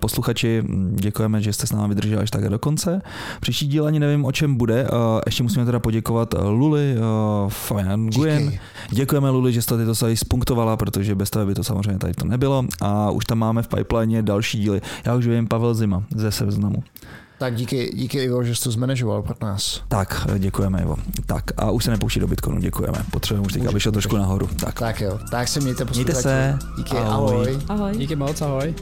Speaker 2: posluchači, děkujeme, že jste s námi vydrželi až takhle do konce. Příští díl ani nevím, o čem bude. Ještě musíme teda poděkovat Luli, Guyen.
Speaker 1: Díky.
Speaker 2: Děkujeme Luli, že jste to tady spunktovala, protože bez toho by to samozřejmě tady to nebylo. A už tam máme v pipeline další díly. Já už vím Pavel Zima ze Seznamu.
Speaker 1: Tak díky, díky Ivo, že jsi to zmanežoval pro nás.
Speaker 2: Tak, děkujeme, Ivo. Tak a už se nepouští do Bitcoinu, děkujeme. Potřebujeme už teď, aby šel trošku nahoru. Tak,
Speaker 1: Tak jo, tak se mějte
Speaker 2: mějte
Speaker 1: posluchači.
Speaker 2: se.
Speaker 1: Díky,
Speaker 2: Ahoj.
Speaker 1: ahoj.
Speaker 3: Ahoj.
Speaker 4: Díky moc, ahoj.